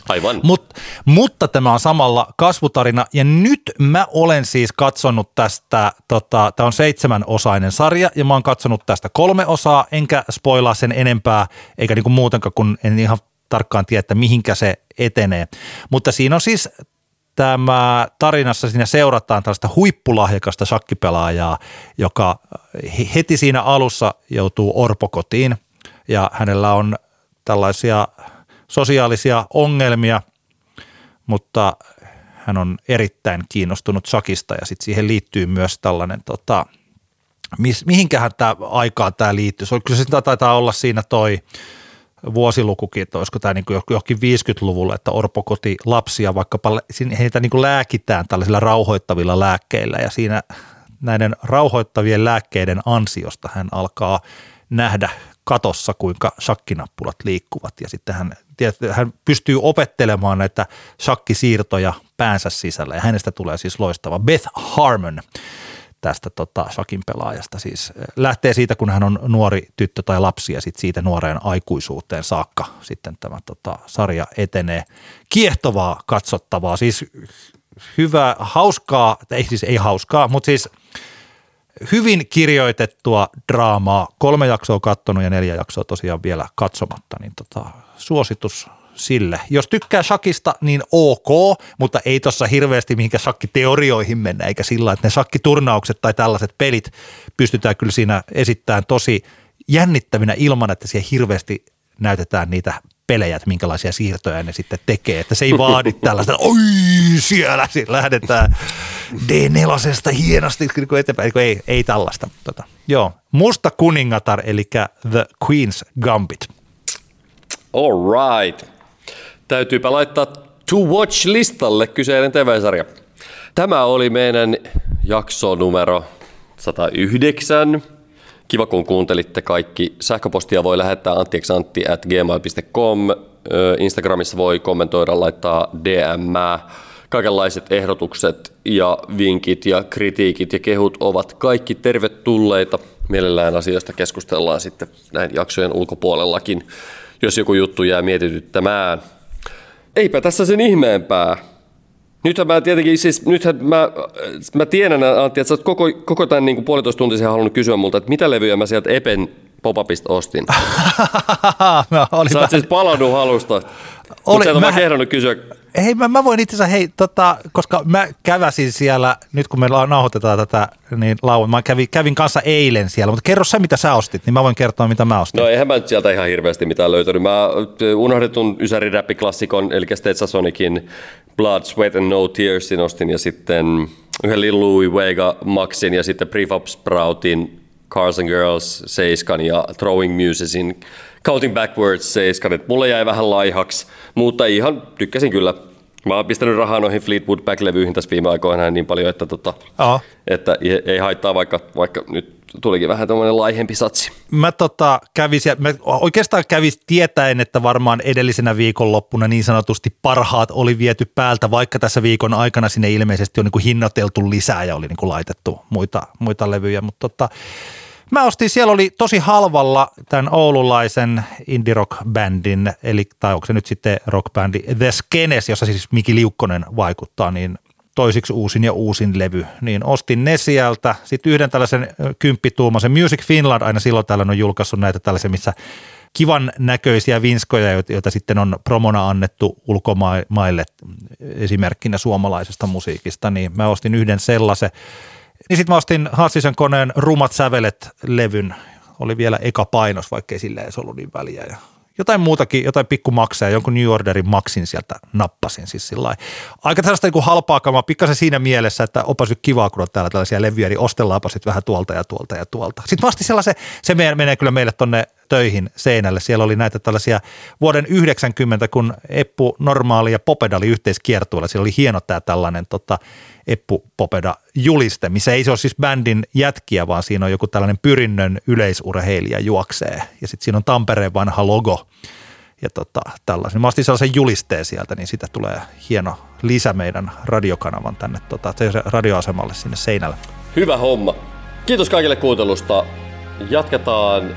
Aivan. Mut, mutta tämä on samalla kasvutarina ja nyt mä olen siis katsonut tästä, tota, tämä on seitsemän osainen sarja ja mä oon katsonut tästä kolme osaa, enkä spoilaa sen enempää, eikä niinku muutenkaan, kun en ihan tarkkaan tiedä, että mihinkä se etenee. Mutta siinä on siis tämä tarinassa siinä seurataan tällaista huippulahjakasta shakkipelaajaa, joka heti siinä alussa joutuu orpokotiin ja hänellä on tällaisia sosiaalisia ongelmia, mutta hän on erittäin kiinnostunut sakista ja sitten siihen liittyy myös tällainen, tota, mihinkähän tämä aikaa tämä liittyy. Kyllä se taitaa olla siinä toi vuosilukukin, että olisiko tämä niin johonkin 50-luvulla, että orpokoti lapsia vaikkapa heitä niin lääkitään tällaisilla rauhoittavilla lääkkeillä. Ja siinä näiden rauhoittavien lääkkeiden ansiosta hän alkaa nähdä katossa, kuinka shakkinappulat liikkuvat. Ja sitten hän, hän pystyy opettelemaan näitä shakkisiirtoja päänsä sisällä ja hänestä tulee siis loistava Beth Harmon tästä tota, shakin pelaajasta. Siis eh, lähtee siitä, kun hän on nuori tyttö tai lapsi ja sitten siitä nuoreen aikuisuuteen saakka sitten tämä tota, sarja etenee. Kiehtovaa katsottavaa, siis hyvää, hauskaa, ei siis ei hauskaa, mutta siis hyvin kirjoitettua draamaa. Kolme jaksoa kattonut ja neljä jaksoa tosiaan vielä katsomatta, niin tota, suositus sille. Jos tykkää shakista, niin ok, mutta ei tuossa hirveästi mihinkä shakkiteorioihin mennä, eikä sillä, että ne shakkiturnaukset tai tällaiset pelit pystytään kyllä siinä esittämään tosi jännittävinä ilman, että siihen hirveästi näytetään niitä pelejä, että minkälaisia siirtoja ne sitten tekee. Että se ei vaadi [LAUGHS] tällaista, oi siellä lähdetään D4 hienosti eteenpäin. Ei, ei tällaista. Tota, joo. Musta kuningatar, eli The Queen's Gambit. All right. Täytyypä laittaa to watch listalle kyseinen TV-sarja. Tämä oli meidän jakso numero 109. Kiva, kun kuuntelitte kaikki. Sähköpostia voi lähettää anttieksi.antti at gmail.com. Instagramissa voi kommentoida, laittaa DM. Kaikenlaiset ehdotukset ja vinkit ja kritiikit ja kehut ovat kaikki tervetulleita. Mielellään asioista keskustellaan sitten näin jaksojen ulkopuolellakin, jos joku juttu jää mietityttämään. Eipä tässä sen ihmeempää. Nythän mä tietenkin, siis nythän mä, mä tiedän Antti, että sä oot koko, koko tämän niin kuin puolitoista tuntia halunnut kysyä multa, että mitä levyjä mä sieltä Epen popapista ostin. [LAUGHS] no, oli Sä oot siis palannut halusta. Oli, Mutta sä mä... kehdannut kysyä. Hei, mä, mä voin itse asiassa, hei, tota, koska mä käväsin siellä, nyt kun me nauhoitetaan tätä, niin lauan, mä kävin, kävin kanssa eilen siellä, mutta kerro sä, mitä sä ostit, niin mä voin kertoa, mitä mä ostin. No eihän mä nyt sieltä ihan hirveästi mitään löytänyt. Mä unohdetun ysäriräppiklassikon, eli Stetsasonicin Blood, Sweat and No Tearsin ostin, ja sitten yhden Lil Louis Vega Maxin, ja sitten Prefab Sproutin Cars and Girls 7 ja Throwing Musesin Counting Backwards 7, että mulle jäi vähän laihaksi, mutta ihan tykkäsin kyllä. Mä oon pistänyt rahaa noihin Fleetwood Back-levyihin tässä viime aikoina niin paljon, että, tota, että ei haittaa, vaikka, vaikka nyt tulikin vähän tämmöinen laihempi satsi. Mä tota, siellä, mä oikeastaan kävin tietäen, että varmaan edellisenä viikonloppuna niin sanotusti parhaat oli viety päältä, vaikka tässä viikon aikana sinne ilmeisesti on niin kuin hinnoiteltu lisää ja oli niin kuin laitettu muita, muita levyjä, mutta tota, Mä ostin, siellä oli tosi halvalla tämän oululaisen indie rock bändin, eli tai onko se nyt sitten rockbändi The Skenes, jossa siis Miki Liukkonen vaikuttaa, niin toisiksi uusin ja uusin levy, niin ostin ne sieltä. Sitten yhden tällaisen kymppituumaisen Music Finland aina silloin täällä on julkaissut näitä tällaisia, missä kivan näköisiä vinskoja, joita sitten on promona annettu ulkomaille esimerkkinä suomalaisesta musiikista, niin mä ostin yhden sellaisen. Niin sitten mä ostin Hassisen koneen Rumat sävelet levyn. Oli vielä eka painos, vaikka ei sillä ollut niin väliä. Ja jotain muutakin, jotain pikkumakseja, jonkun New Orderin maksin sieltä nappasin siis sillä Aika tällaista niin halpaa kamaa, pikkasen siinä mielessä, että opas nyt kivaa, kun on täällä tällaisia levyjä, niin ostellaanpa sitten vähän tuolta ja tuolta ja tuolta. Sitten vasti sellaisen, se menee kyllä meille tonne töihin seinälle. Siellä oli näitä tällaisia vuoden 90, kun Eppu Normaali ja Popeda oli yhteiskiertueella. Siellä oli hieno tämä tällainen tota, Eppu Popeda juliste, missä ei se ole siis bändin jätkiä, vaan siinä on joku tällainen pyrinnön yleisurheilija juoksee. Ja sitten siinä on Tampereen vanha logo ja tota, tällaisen. Mä ostin sellaisen julisteen sieltä, niin sitä tulee hieno lisä meidän radiokanavan tänne tota, radioasemalle sinne seinälle. Hyvä homma. Kiitos kaikille kuuntelusta. Jatketaan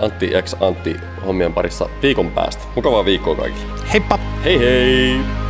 Antti X Antti hommien parissa viikon päästä. Mukavaa viikkoa kaikille. Heippa! Hei hei!